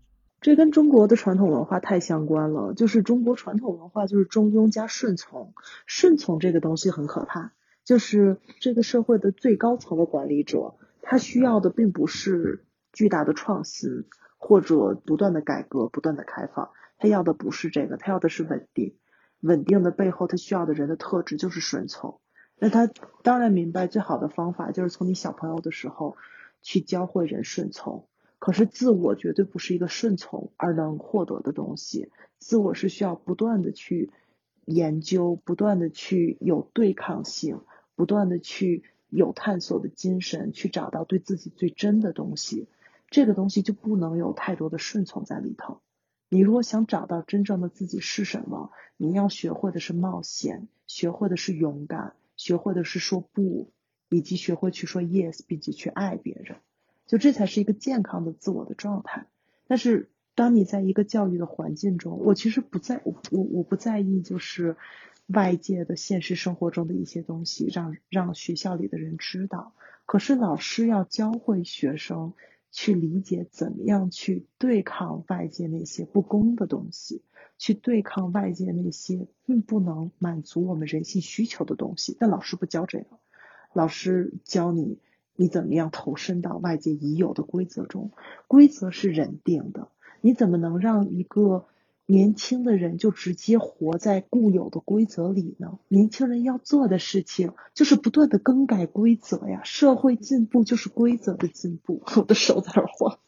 这跟中国的传统文化太相关了。就是中国传统文化就是中庸加顺从，顺从这个东西很可怕。就是这个社会的最高层的管理者，他需要的并不是巨大的创新或者不断的改革、不断的开放，他要的不是这个，他要的是稳定。稳定的背后，他需要的人的特质就是顺从。那他当然明白，最好的方法就是从你小朋友的时候去教会人顺从。可是自我绝对不是一个顺从而能获得的东西，自我是需要不断的去研究，不断的去有对抗性，不断的去有探索的精神，去找到对自己最真的东西。这个东西就不能有太多的顺从在里头。你如果想找到真正的自己是什么，你要学会的是冒险，学会的是勇敢，学会的是说不，以及学会去说 yes，并且去爱别人，就这才是一个健康的自我的状态。但是当你在一个教育的环境中，我其实不在，我我不在意，就是外界的现实生活中的一些东西，让让学校里的人知道，可是老师要教会学生去理解怎么样去对抗外界那些不公的东西，去对抗外界那些并不能满足我们人性需求的东西。但老师不教这个，老师教你你怎么样投身到外界已有的规则中，规则是人定的，你怎么能让一个？年轻的人就直接活在固有的规则里呢？年轻人要做的事情就是不断的更改规则呀。社会进步就是规则的进步。[laughs] 我的手在那晃。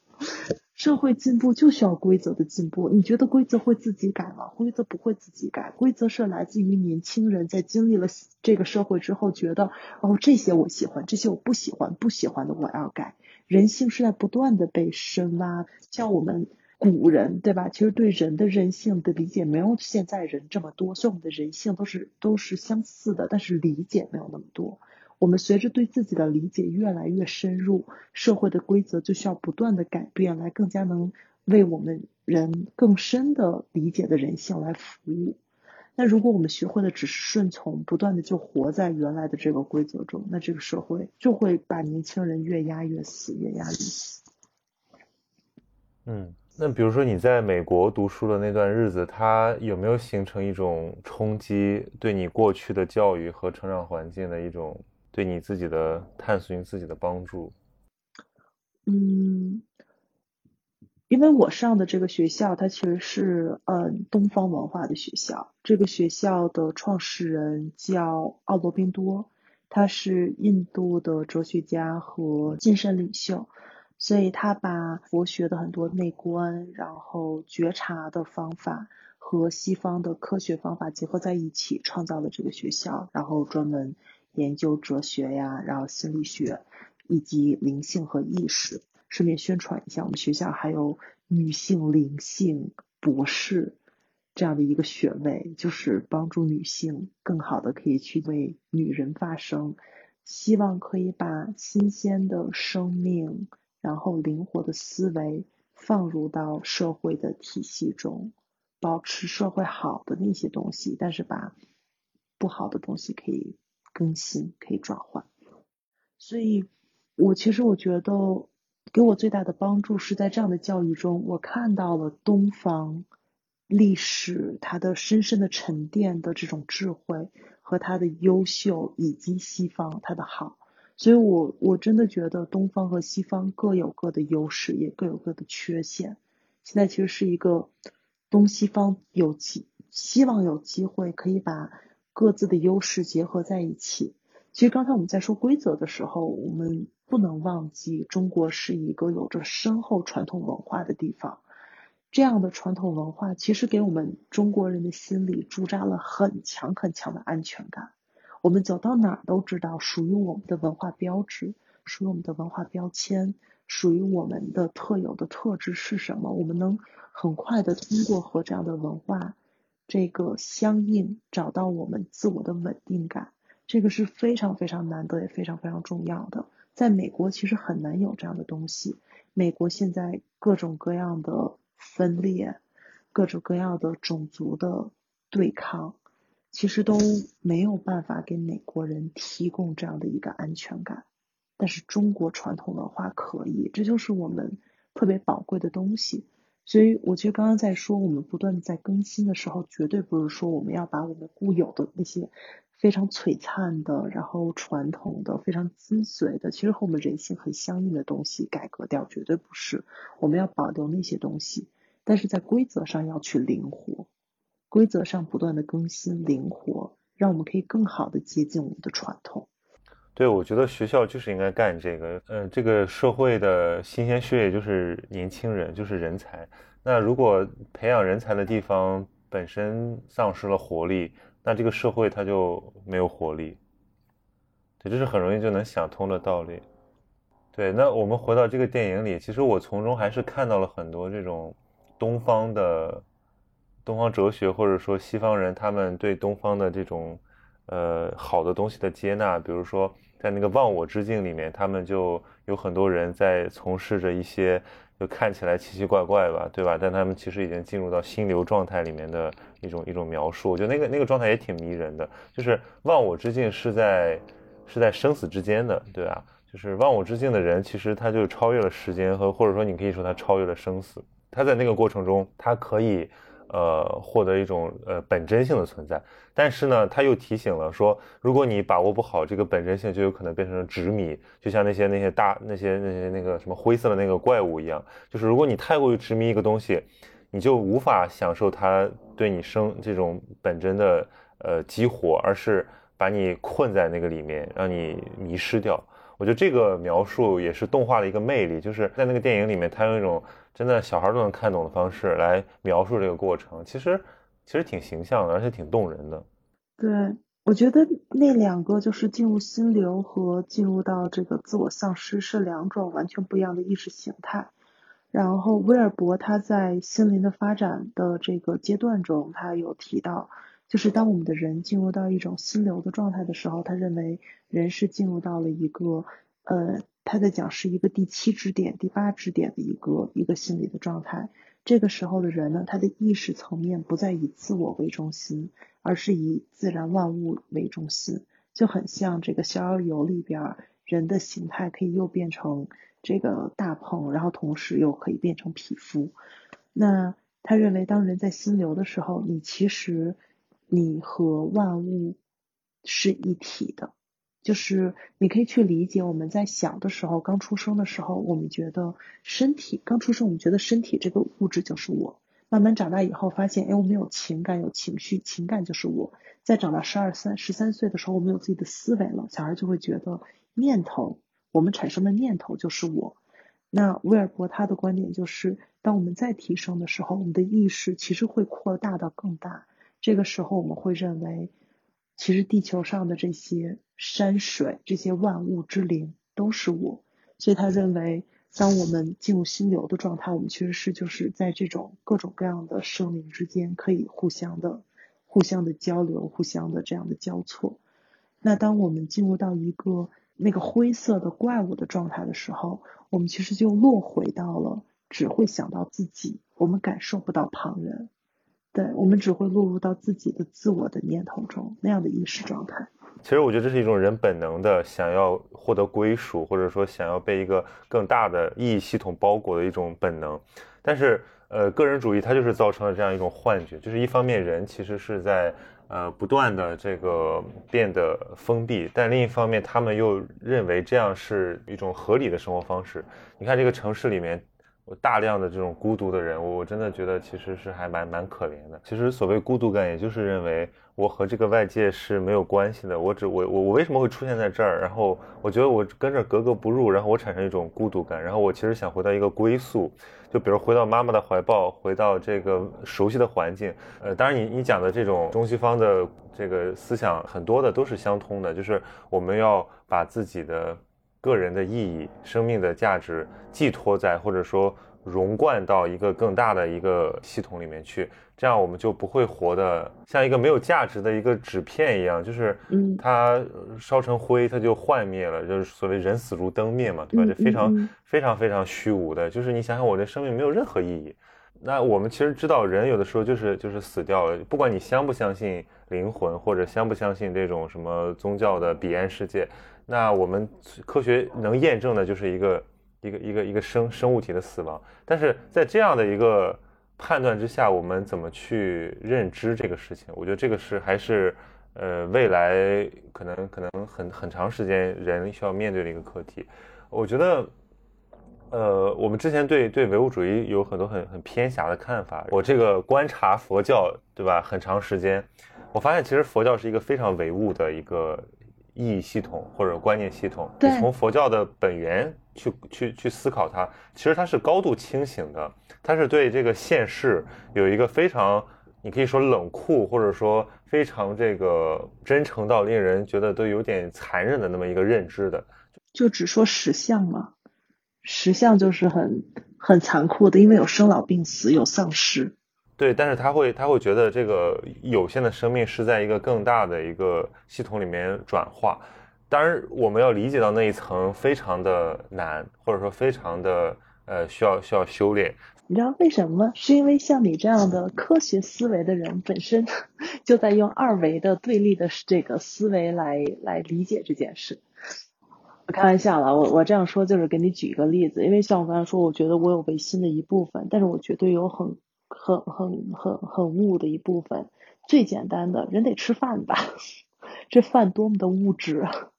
社会进步就需要规则的进步。你觉得规则会自己改吗？规则不会自己改。规则是来自于年轻人在经历了这个社会之后，觉得哦这些我喜欢，这些我不喜欢，不喜欢的我要改。人性是在不断的被深挖，像我们。古人对吧？其实对人的人性的理解没有现在人这么多，所以我们的人性都是都是相似的，但是理解没有那么多。我们随着对自己的理解越来越深入，社会的规则就需要不断的改变，来更加能为我们人更深的理解的人性来服务。那如果我们学会的只是顺从，不断的就活在原来的这个规则中，那这个社会就会把年轻人越压越死，越压越死。嗯。那比如说你在美国读书的那段日子，它有没有形成一种冲击，对你过去的教育和成长环境的一种对你自己的探索、你自己的帮助？嗯，因为我上的这个学校，它其实是嗯东方文化的学校。这个学校的创始人叫奥罗宾多，他是印度的哲学家和精神领袖。所以他把佛学的很多内观，然后觉察的方法和西方的科学方法结合在一起，创造了这个学校，然后专门研究哲学呀，然后心理学以及灵性和意识。顺便宣传一下，我们学校还有女性灵性博士这样的一个学位，就是帮助女性更好的可以去为女人发声，希望可以把新鲜的生命。然后灵活的思维放入到社会的体系中，保持社会好的那些东西，但是把不好的东西可以更新，可以转换。所以，我其实我觉得给我最大的帮助是在这样的教育中，我看到了东方历史它的深深的沉淀的这种智慧和它的优秀，以及西方它的好。所以，我我真的觉得东方和西方各有各的优势，也各有各的缺陷。现在其实是一个东西方有机，希望有机会可以把各自的优势结合在一起。其实刚才我们在说规则的时候，我们不能忘记中国是一个有着深厚传统文化的地方。这样的传统文化其实给我们中国人的心里驻扎了很强很强的安全感。我们走到哪儿都知道属于我们的文化标志，属于我们的文化标签，属于我们的特有的特质是什么？我们能很快的通过和这样的文化这个相应，找到我们自我的稳定感。这个是非常非常难得，也非常非常重要的。在美国其实很难有这样的东西。美国现在各种各样的分裂，各种各样的种族的对抗。其实都没有办法给美国人提供这样的一个安全感，但是中国传统文化可以，这就是我们特别宝贵的东西。所以，我觉得刚刚在说我们不断的在更新的时候，绝对不是说我们要把我们固有的那些非常璀璨的、然后传统的、非常精髓的，其实和我们人性很相应的东西改革掉，绝对不是。我们要保留那些东西，但是在规则上要去灵活。规则上不断的更新灵活，让我们可以更好的接近我们的传统。对，我觉得学校就是应该干这个。嗯，这个社会的新鲜血液就是年轻人，就是人才。那如果培养人才的地方本身丧失了活力，那这个社会它就没有活力。对，这是很容易就能想通的道理。对，那我们回到这个电影里，其实我从中还是看到了很多这种东方的。东方哲学，或者说西方人，他们对东方的这种，呃，好的东西的接纳，比如说在那个忘我之境里面，他们就有很多人在从事着一些就看起来奇奇怪怪吧，对吧？但他们其实已经进入到心流状态里面的一种一种描述。我觉得那个那个状态也挺迷人的，就是忘我之境是在是在生死之间的，对吧？就是忘我之境的人，其实他就超越了时间和，或者说你可以说他超越了生死。他在那个过程中，他可以。呃，获得一种呃本真性的存在，但是呢，他又提醒了说，如果你把握不好这个本真性，就有可能变成执迷，就像那些那些大那些那些那个什么灰色的那个怪物一样，就是如果你太过于执迷一个东西，你就无法享受它对你生这种本真的呃激活，而是把你困在那个里面，让你迷失掉。我觉得这个描述也是动画的一个魅力，就是在那个电影里面，它用一种。真的小孩都能看懂的方式来描述这个过程，其实其实挺形象的，而且挺动人的。对，我觉得那两个就是进入心流和进入到这个自我丧失是两种完全不一样的意识形态。然后威尔伯他在心灵的发展的这个阶段中，他有提到，就是当我们的人进入到一种心流的状态的时候，他认为人是进入到了一个呃。他在讲是一个第七支点、第八支点的一个一个心理的状态。这个时候的人呢，他的意识层面不再以自我为中心，而是以自然万物为中心，就很像这个《逍遥游》里边人的形态可以又变成这个大鹏，然后同时又可以变成匹夫。那他认为，当人在心流的时候，你其实你和万物是一体的。就是你可以去理解，我们在小的时候，刚出生的时候，我们觉得身体刚出生，我们觉得身体这个物质就是我。慢慢长大以后，发现，哎，我们有情感，有情绪，情感就是我。再长到十二三、十三岁的时候，我们有自己的思维了，小孩就会觉得念头，我们产生的念头就是我。那威尔伯他的观点就是，当我们再提升的时候，我们的意识其实会扩大到更大。这个时候，我们会认为。其实地球上的这些山水、这些万物之灵都是我，所以他认为，当我们进入心流的状态，我们其实是就是在这种各种各样的生灵之间可以互相的、互相的交流、互相的这样的交错。那当我们进入到一个那个灰色的怪物的状态的时候，我们其实就落回到了只会想到自己，我们感受不到旁人。对我们只会落入到自己的自我的念头中那样的意识状态。其实我觉得这是一种人本能的想要获得归属，或者说想要被一个更大的意义系统包裹的一种本能。但是，呃，个人主义它就是造成了这样一种幻觉，就是一方面人其实是在呃不断的这个变得封闭，但另一方面他们又认为这样是一种合理的生活方式。你看这个城市里面。大量的这种孤独的人，我我真的觉得其实是还蛮蛮可怜的。其实所谓孤独感，也就是认为我和这个外界是没有关系的。我只我我我为什么会出现在这儿？然后我觉得我跟这格格不入，然后我产生一种孤独感。然后我其实想回到一个归宿，就比如回到妈妈的怀抱，回到这个熟悉的环境。呃，当然你你讲的这种中西方的这个思想，很多的都是相通的，就是我们要把自己的。个人的意义、生命的价值寄托在，或者说融贯到一个更大的一个系统里面去，这样我们就不会活得像一个没有价值的一个纸片一样，就是它烧成灰，它就幻灭了，就是所谓人死如灯灭嘛，对吧？这非常非常非常虚无的，就是你想想，我的生命没有任何意义。那我们其实知道，人有的时候就是就是死掉了，不管你相不相信灵魂，或者相不相信这种什么宗教的彼岸世界。那我们科学能验证的就是一个一个一个一个生生物体的死亡，但是在这样的一个判断之下，我们怎么去认知这个事情？我觉得这个是还是呃未来可能可能很很长时间人需要面对的一个课题。我觉得呃我们之前对对唯物主义有很多很很偏狭的看法。我这个观察佛教对吧很长时间，我发现其实佛教是一个非常唯物的一个。意义系统或者观念系统，你从佛教的本源去去去思考它，其实它是高度清醒的，它是对这个现世有一个非常，你可以说冷酷，或者说非常这个真诚到令人觉得都有点残忍的那么一个认知的。就只说实相嘛，实相就是很很残酷的，因为有生老病死，有丧失。对，但是他会，他会觉得这个有限的生命是在一个更大的一个系统里面转化。当然，我们要理解到那一层非常的难，或者说非常的呃需要需要修炼。你知道为什么吗？是因为像你这样的科学思维的人，本身 [laughs] 就在用二维的对立的这个思维来来理解这件事。开玩笑了，我我这样说就是给你举一个例子，因为像我刚才说，我觉得我有唯心的一部分，但是我绝对有很很很很很物的一部分。最简单的人得吃饭吧，[laughs] 这饭多么的物质啊！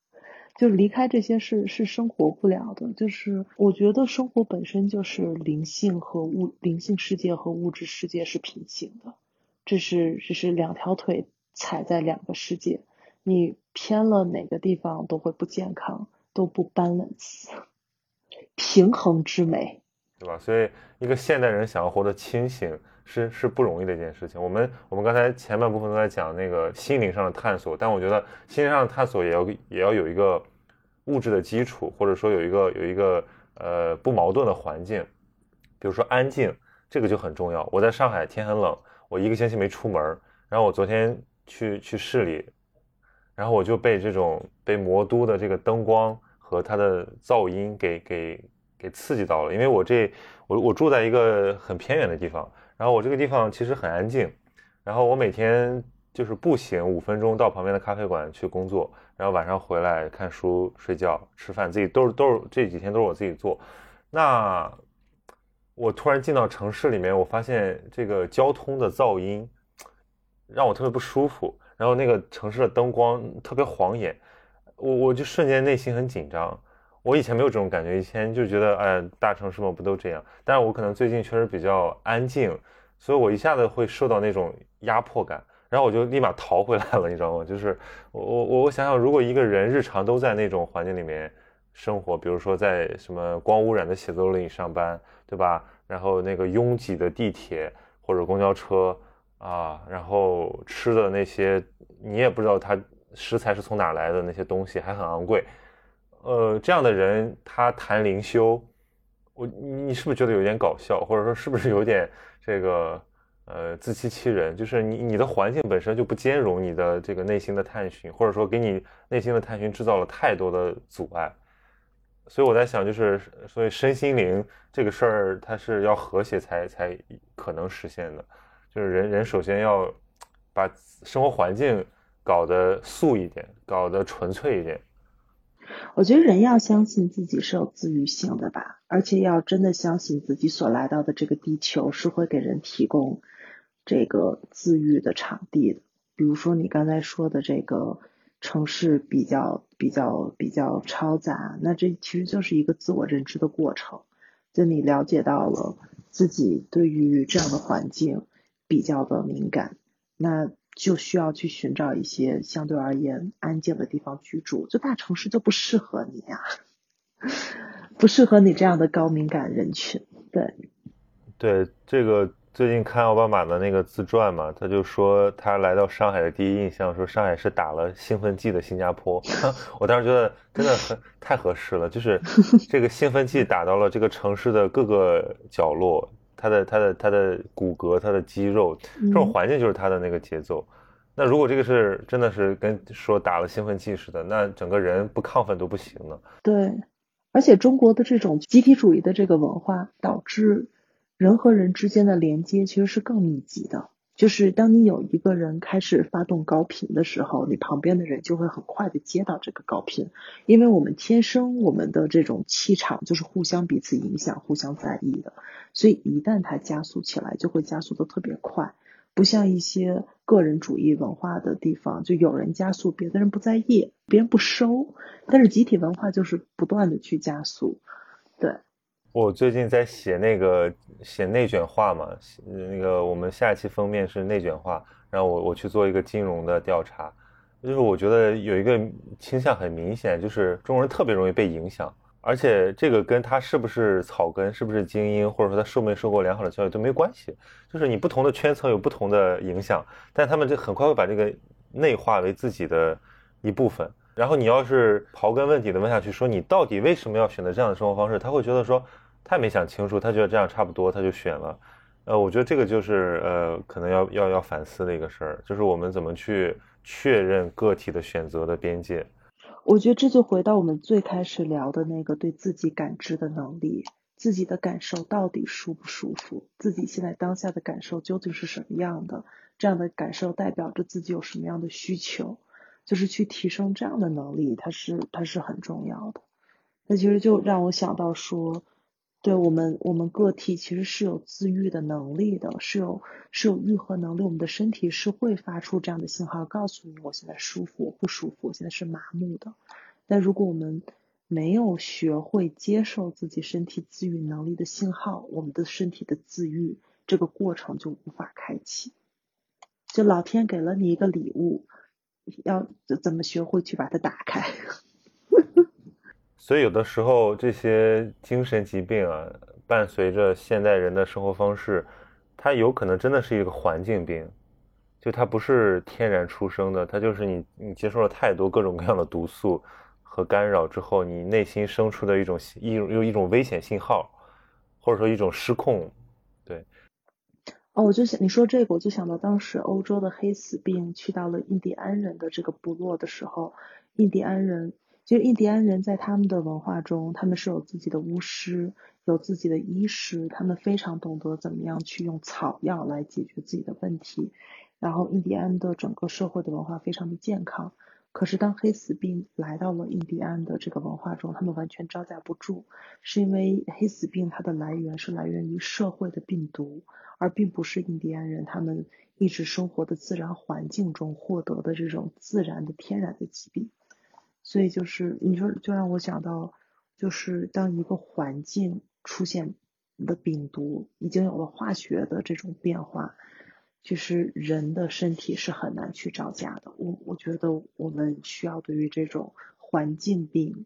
就离开这些是是生活不了的。就是我觉得生活本身就是灵性和物灵性世界和物质世界是平行的，这是这是两条腿踩在两个世界，你偏了哪个地方都会不健康。都不 balance，[laughs] 平衡之美，对吧？所以一个现代人想要活得清醒，是是不容易的一件事情。我们我们刚才前半部分都在讲那个心灵上的探索，但我觉得心灵上的探索也要也要有一个物质的基础，或者说有一个有一个呃不矛盾的环境，比如说安静，这个就很重要。我在上海天很冷，我一个星期没出门，然后我昨天去去市里，然后我就被这种被魔都的这个灯光。和它的噪音给给给刺激到了，因为我这我我住在一个很偏远的地方，然后我这个地方其实很安静，然后我每天就是步行五分钟到旁边的咖啡馆去工作，然后晚上回来看书、睡觉、吃饭，自己都是都是这几天都是我自己做。那我突然进到城市里面，我发现这个交通的噪音让我特别不舒服，然后那个城市的灯光特别晃眼。我我就瞬间内心很紧张，我以前没有这种感觉，以前就觉得哎，大城市嘛不都这样？但是我可能最近确实比较安静，所以我一下子会受到那种压迫感，然后我就立马逃回来了，你知道吗？就是我我我想想，如果一个人日常都在那种环境里面生活，比如说在什么光污染的写字楼里上班，对吧？然后那个拥挤的地铁或者公交车啊，然后吃的那些你也不知道它。食材是从哪来的？那些东西还很昂贵，呃，这样的人他谈灵修，我你是不是觉得有点搞笑，或者说是不是有点这个呃自欺欺人？就是你你的环境本身就不兼容你的这个内心的探寻，或者说给你内心的探寻制造了太多的阻碍，所以我在想，就是所以身心灵这个事儿，它是要和谐才才可能实现的，就是人人首先要把生活环境。搞得素一点，搞得纯粹一点。我觉得人要相信自己是有自愈性的吧，而且要真的相信自己所来到的这个地球是会给人提供这个自愈的场地的。比如说你刚才说的这个城市比较比较比较嘈杂，那这其实就是一个自我认知的过程。就你了解到了自己对于这样的环境比较的敏感，那。就需要去寻找一些相对而言安静的地方居住，就大城市就不适合你呀，[laughs] 不适合你这样的高敏感人群。对，对，这个最近看奥巴马的那个自传嘛，他就说他来到上海的第一印象，说上海是打了兴奋剂的新加坡。[laughs] 我当时觉得真的很太合适了，就是这个兴奋剂打到了这个城市的各个角落。他的他的他的骨骼，他的肌肉，这种环境就是他的那个节奏。那如果这个是真的是跟说打了兴奋剂似的，那整个人不亢奋都不行了。对，而且中国的这种集体主义的这个文化，导致人和人之间的连接其实是更密集的。就是当你有一个人开始发动高频的时候，你旁边的人就会很快的接到这个高频，因为我们天生我们的这种气场就是互相彼此影响、互相在意的。所以一旦它加速起来，就会加速的特别快，不像一些个人主义文化的地方，就有人加速，别的人不在意，别人不收。但是集体文化就是不断的去加速。我最近在写那个写内卷化嘛，那个我们下一期封面是内卷化，然后我我去做一个金融的调查，就是我觉得有一个倾向很明显，就是中国人特别容易被影响。而且这个跟他是不是草根，是不是精英，或者说他受没受过良好的教育都没关系。就是你不同的圈层有不同的影响，但他们就很快会把这个内化为自己的一部分。然后你要是刨根问底的问下去，说你到底为什么要选择这样的生活方式，他会觉得说他也没想清楚，他觉得这样差不多，他就选了。呃，我觉得这个就是呃，可能要要要反思的一个事儿，就是我们怎么去确认个体的选择的边界。我觉得这就回到我们最开始聊的那个对自己感知的能力，自己的感受到底舒不舒服，自己现在当下的感受究竟是什么样的？这样的感受代表着自己有什么样的需求？就是去提升这样的能力，它是它是很重要的。那其实就让我想到说，对我们我们个体其实是有自愈的能力的，是有是有愈合能力，我们的身体是会发出这样的信号，告诉你我现在舒服，我不舒服，我现在是麻木的。但如果我们没有学会接受自己身体自愈能力的信号，我们的身体的自愈这个过程就无法开启。就老天给了你一个礼物，要怎么学会去把它打开？[laughs] 所以有的时候这些精神疾病啊，伴随着现代人的生活方式，它有可能真的是一个环境病，就它不是天然出生的，它就是你你接受了太多各种各样的毒素。和干扰之后，你内心生出的一种一种又一种危险信号，或者说一种失控，对。哦，我就想你说这个，我就想到当时欧洲的黑死病去到了印第安人的这个部落的时候，印第安人其实印第安人在他们的文化中，他们是有自己的巫师，有自己的医师，他们非常懂得怎么样去用草药来解决自己的问题，然后印第安的整个社会的文化非常的健康。可是，当黑死病来到了印第安的这个文化中，他们完全招架不住，是因为黑死病它的来源是来源于社会的病毒，而并不是印第安人他们一直生活的自然环境中获得的这种自然的天然的疾病。所以，就是你说，就让我想到，就是当一个环境出现的病毒，已经有了化学的这种变化。其实人的身体是很难去招架的，我我觉得我们需要对于这种环境病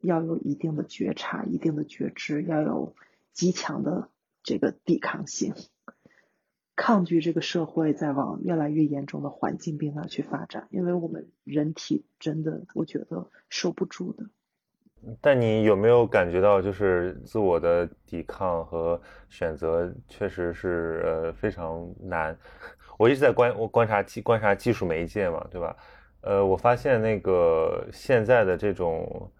要有一定的觉察、一定的觉知，要有极强的这个抵抗性，抗拒这个社会在往越来越严重的环境病那去发展，因为我们人体真的我觉得受不住的。但你有没有感觉到，就是自我的抵抗和选择确实是呃非常难。我一直在观我观察技观察技术媒介嘛，对吧？呃，我发现那个现在的这种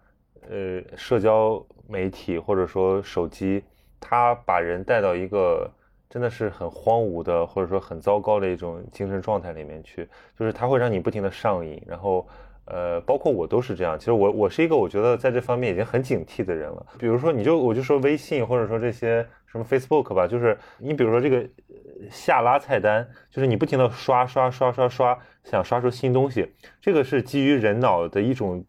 呃社交媒体或者说手机，它把人带到一个真的是很荒芜的或者说很糟糕的一种精神状态里面去，就是它会让你不停的上瘾，然后。呃，包括我都是这样。其实我我是一个我觉得在这方面已经很警惕的人了。比如说，你就我就说微信或者说这些什么 Facebook 吧，就是你比如说这个下拉菜单，就是你不停的刷刷刷刷刷，想刷出新东西，这个是基于人脑的一种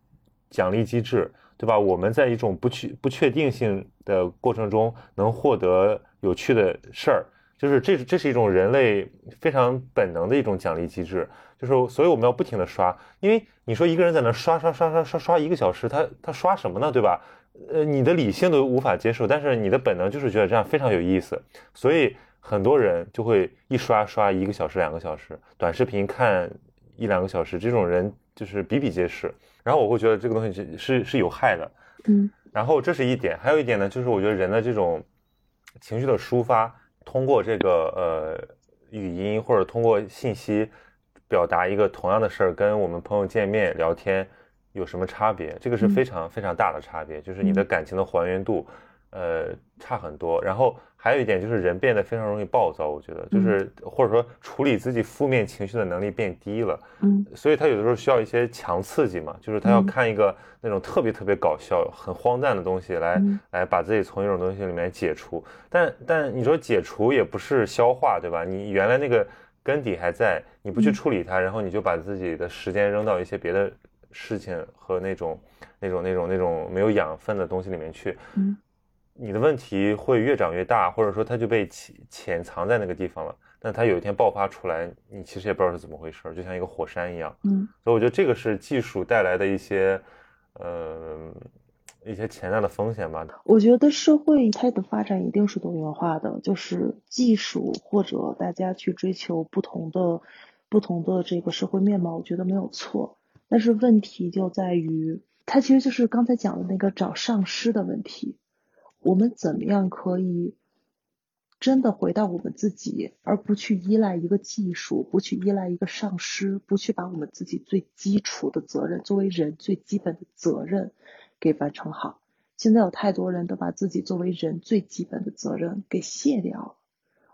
奖励机制，对吧？我们在一种不确不确定性的过程中能获得有趣的事儿。就是这这是一种人类非常本能的一种奖励机制，就是所以我们要不停的刷，因为你说一个人在那刷刷刷刷刷刷一个小时，他他刷什么呢，对吧？呃，你的理性都无法接受，但是你的本能就是觉得这样非常有意思，所以很多人就会一刷刷一个小时、两个小时，短视频看一两个小时，这种人就是比比皆是。然后我会觉得这个东西是是有害的，嗯。然后这是一点，还有一点呢，就是我觉得人的这种情绪的抒发。通过这个呃语音或者通过信息表达一个同样的事儿，跟我们朋友见面聊天有什么差别？这个是非常非常大的差别，就是你的感情的还原度。呃，差很多。然后还有一点就是人变得非常容易暴躁，我觉得就是或者说处理自己负面情绪的能力变低了。嗯，所以他有的时候需要一些强刺激嘛，就是他要看一个那种特别特别搞笑、很荒诞的东西来来把自己从一种东西里面解除。但但你说解除也不是消化，对吧？你原来那个根底还在，你不去处理它，然后你就把自己的时间扔到一些别的事情和那种那种那种那种没有养分的东西里面去。嗯。你的问题会越长越大，或者说它就被潜潜藏在那个地方了。但它有一天爆发出来，你其实也不知道是怎么回事，就像一个火山一样。嗯，所以我觉得这个是技术带来的一些，呃，一些潜在的风险吧。我觉得社会它的发展一定是多元化的，就是技术或者大家去追求不同的、不同的这个社会面貌，我觉得没有错。但是问题就在于，它其实就是刚才讲的那个找上师的问题。我们怎么样可以真的回到我们自己，而不去依赖一个技术，不去依赖一个上师，不去把我们自己最基础的责任，作为人最基本的责任给完成好？现在有太多人都把自己作为人最基本的责任给卸掉了。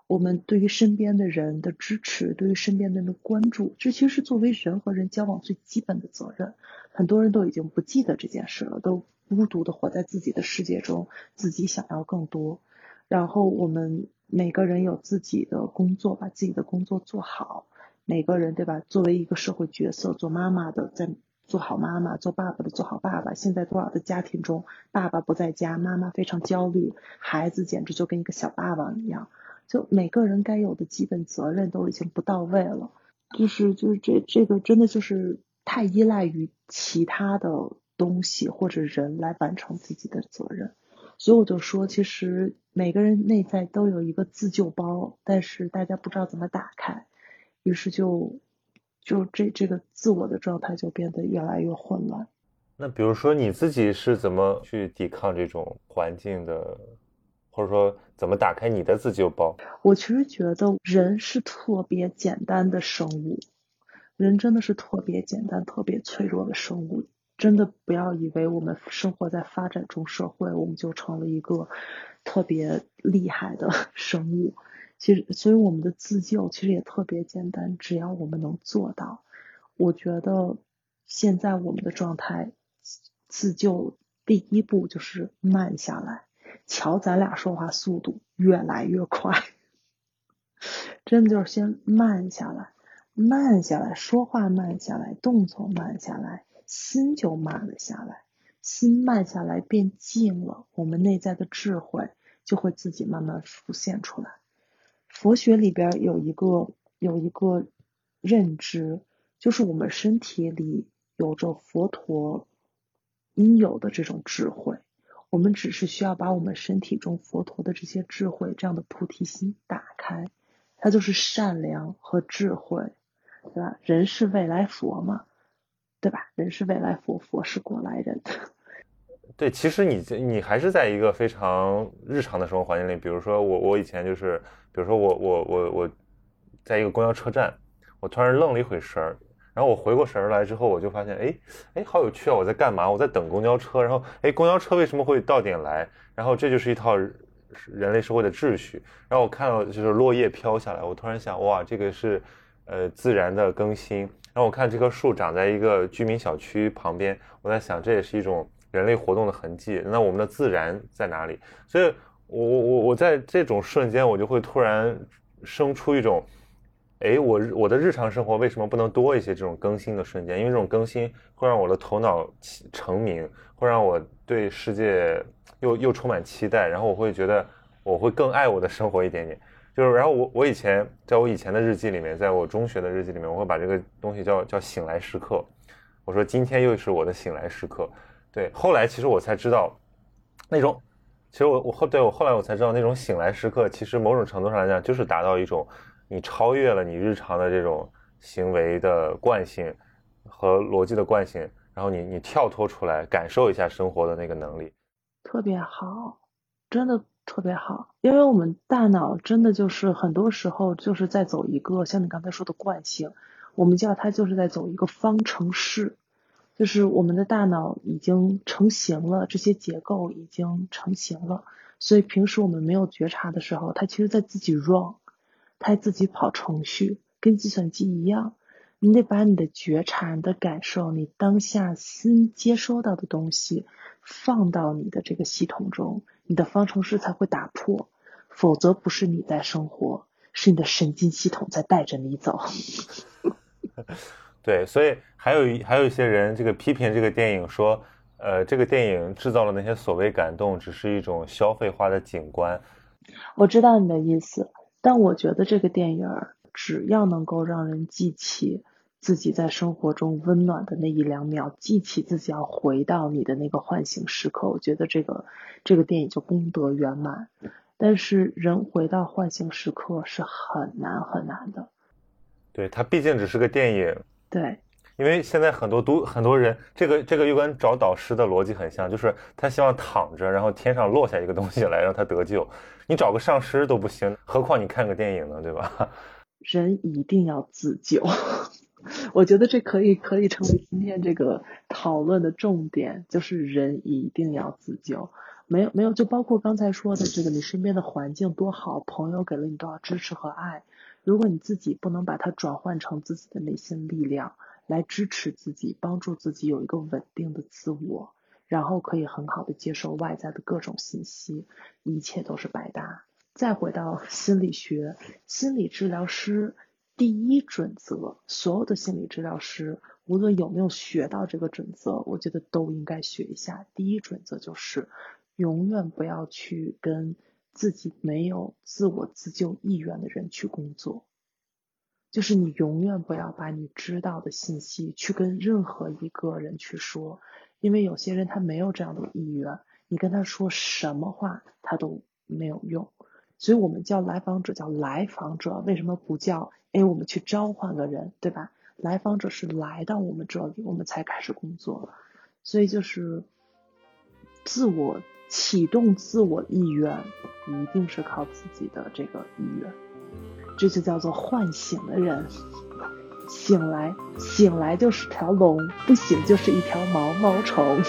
我们对于身边的人的支持，对于身边人的关注，这其实是作为人和人交往最基本的责任。很多人都已经不记得这件事了，都。孤独的活在自己的世界中，自己想要更多。然后我们每个人有自己的工作，把自己的工作做好。每个人对吧？作为一个社会角色，做妈妈的在做好妈妈，做爸爸的做好爸爸。现在多少的家庭中，爸爸不在家，妈妈非常焦虑，孩子简直就跟一个小霸王一样。就每个人该有的基本责任都已经不到位了，就是就是这这个真的就是太依赖于其他的东西或者人来完成自己的责任。所以我就说，其实每个人内在都有一个自救包，但是大家不知道怎么打开。于是就就这这个自我的状态就变得越来越混乱。那比如说你自己是怎么去抵抗这种环境的，或者说怎么打开你的自救包？我其实觉得人是特别简单的生物，人真的是特别简单、特别脆弱的生物。真的不要以为我们生活在发展中社会，我们就成了一个特别厉害的 [laughs] 生物。其实，所以我们的自救其实也特别简单，只要我们能做到。我觉得现在我们的状态，自救第一步就是慢下来。瞧，咱俩说话速度越来越快，[laughs] 真的就是先慢下来，慢下来，说话慢下来，动作慢下来，心就慢了下来。心慢下来变静了，我们内在的智慧就会自己慢慢浮现出来。佛学里边有一个有一个认知，就是我们身体里有着佛陀应有的这种智慧，我们只是需要把我们身体中佛陀的这些智慧这样的菩提心打开，它就是善良和智慧，对吧？人是未来佛嘛，对吧？人是未来佛，佛是过来人。[laughs] 对，其实你你还是在一个非常日常的生活环境里，比如说我我以前就是，比如说我我我我，在一个公交车站，我突然愣了一会神儿，然后我回过神儿来之后，我就发现，哎哎，好有趣啊！我在干嘛？我在等公交车，然后哎，公交车为什么会到点来？然后这就是一套人类社会的秩序。然后我看到就是落叶飘下来，我突然想，哇，这个是呃自然的更新。然后我看这棵树长在一个居民小区旁边，我在想，这也是一种。人类活动的痕迹，那我们的自然在哪里？所以，我我我我在这种瞬间，我就会突然生出一种，哎，我我的日常生活为什么不能多一些这种更新的瞬间？因为这种更新会让我的头脑成名，会让我对世界又又充满期待，然后我会觉得我会更爱我的生活一点点。就是，然后我我以前在我以前的日记里面，在我中学的日记里面，我会把这个东西叫叫醒来时刻。我说今天又是我的醒来时刻。对，后来其实我才知道，那种，其实我我后对我后来我才知道，那种醒来时刻，其实某种程度上来讲，就是达到一种你超越了你日常的这种行为的惯性和逻辑的惯性，然后你你跳脱出来，感受一下生活的那个能力，特别好，真的特别好，因为我们大脑真的就是很多时候就是在走一个像你刚才说的惯性，我们叫它就是在走一个方程式。就是我们的大脑已经成型了，这些结构已经成型了，所以平时我们没有觉察的时候，它其实在自己 run，它自己跑程序，跟计算机一样。你得把你的觉察、你的感受、你当下新接收到的东西放到你的这个系统中，你的方程式才会打破，否则不是你在生活，是你的神经系统在带着你走。[laughs] 对，所以还有一还有一些人这个批评这个电影说，呃，这个电影制造了那些所谓感动，只是一种消费化的景观。我知道你的意思，但我觉得这个电影只要能够让人记起自己在生活中温暖的那一两秒，记起自己要回到你的那个唤醒时刻，我觉得这个这个电影就功德圆满。但是人回到唤醒时刻是很难很难的。对，它毕竟只是个电影。对，因为现在很多都很多人，这个这个又跟找导师的逻辑很像，就是他希望躺着，然后天上落下一个东西来让他得救。你找个上师都不行，何况你看个电影呢，对吧？[laughs] 人一定要自救，[laughs] 我觉得这可以可以成为今天这个讨论的重点，就是人一定要自救。没有没有，就包括刚才说的这个，你身边的环境多好，朋友给了你多少支持和爱。如果你自己不能把它转换成自己的内心力量来支持自己，帮助自己有一个稳定的自我，然后可以很好的接受外在的各种信息，一切都是白搭。再回到心理学，心理治疗师第一准则，所有的心理治疗师无论有没有学到这个准则，我觉得都应该学一下。第一准则就是永远不要去跟自己没有自我自救意愿的人去工作。就是你永远不要把你知道的信息去跟任何一个人去说，因为有些人他没有这样的意愿，你跟他说什么话他都没有用。所以我们叫来访者叫来访者，为什么不叫哎我们去召唤个人，对吧？来访者是来到我们这里，我们才开始工作。所以就是自我启动自我意愿，一定是靠自己的这个意愿。这就叫做唤醒的人，醒来，醒来就是条龙，不醒就是一条毛毛虫。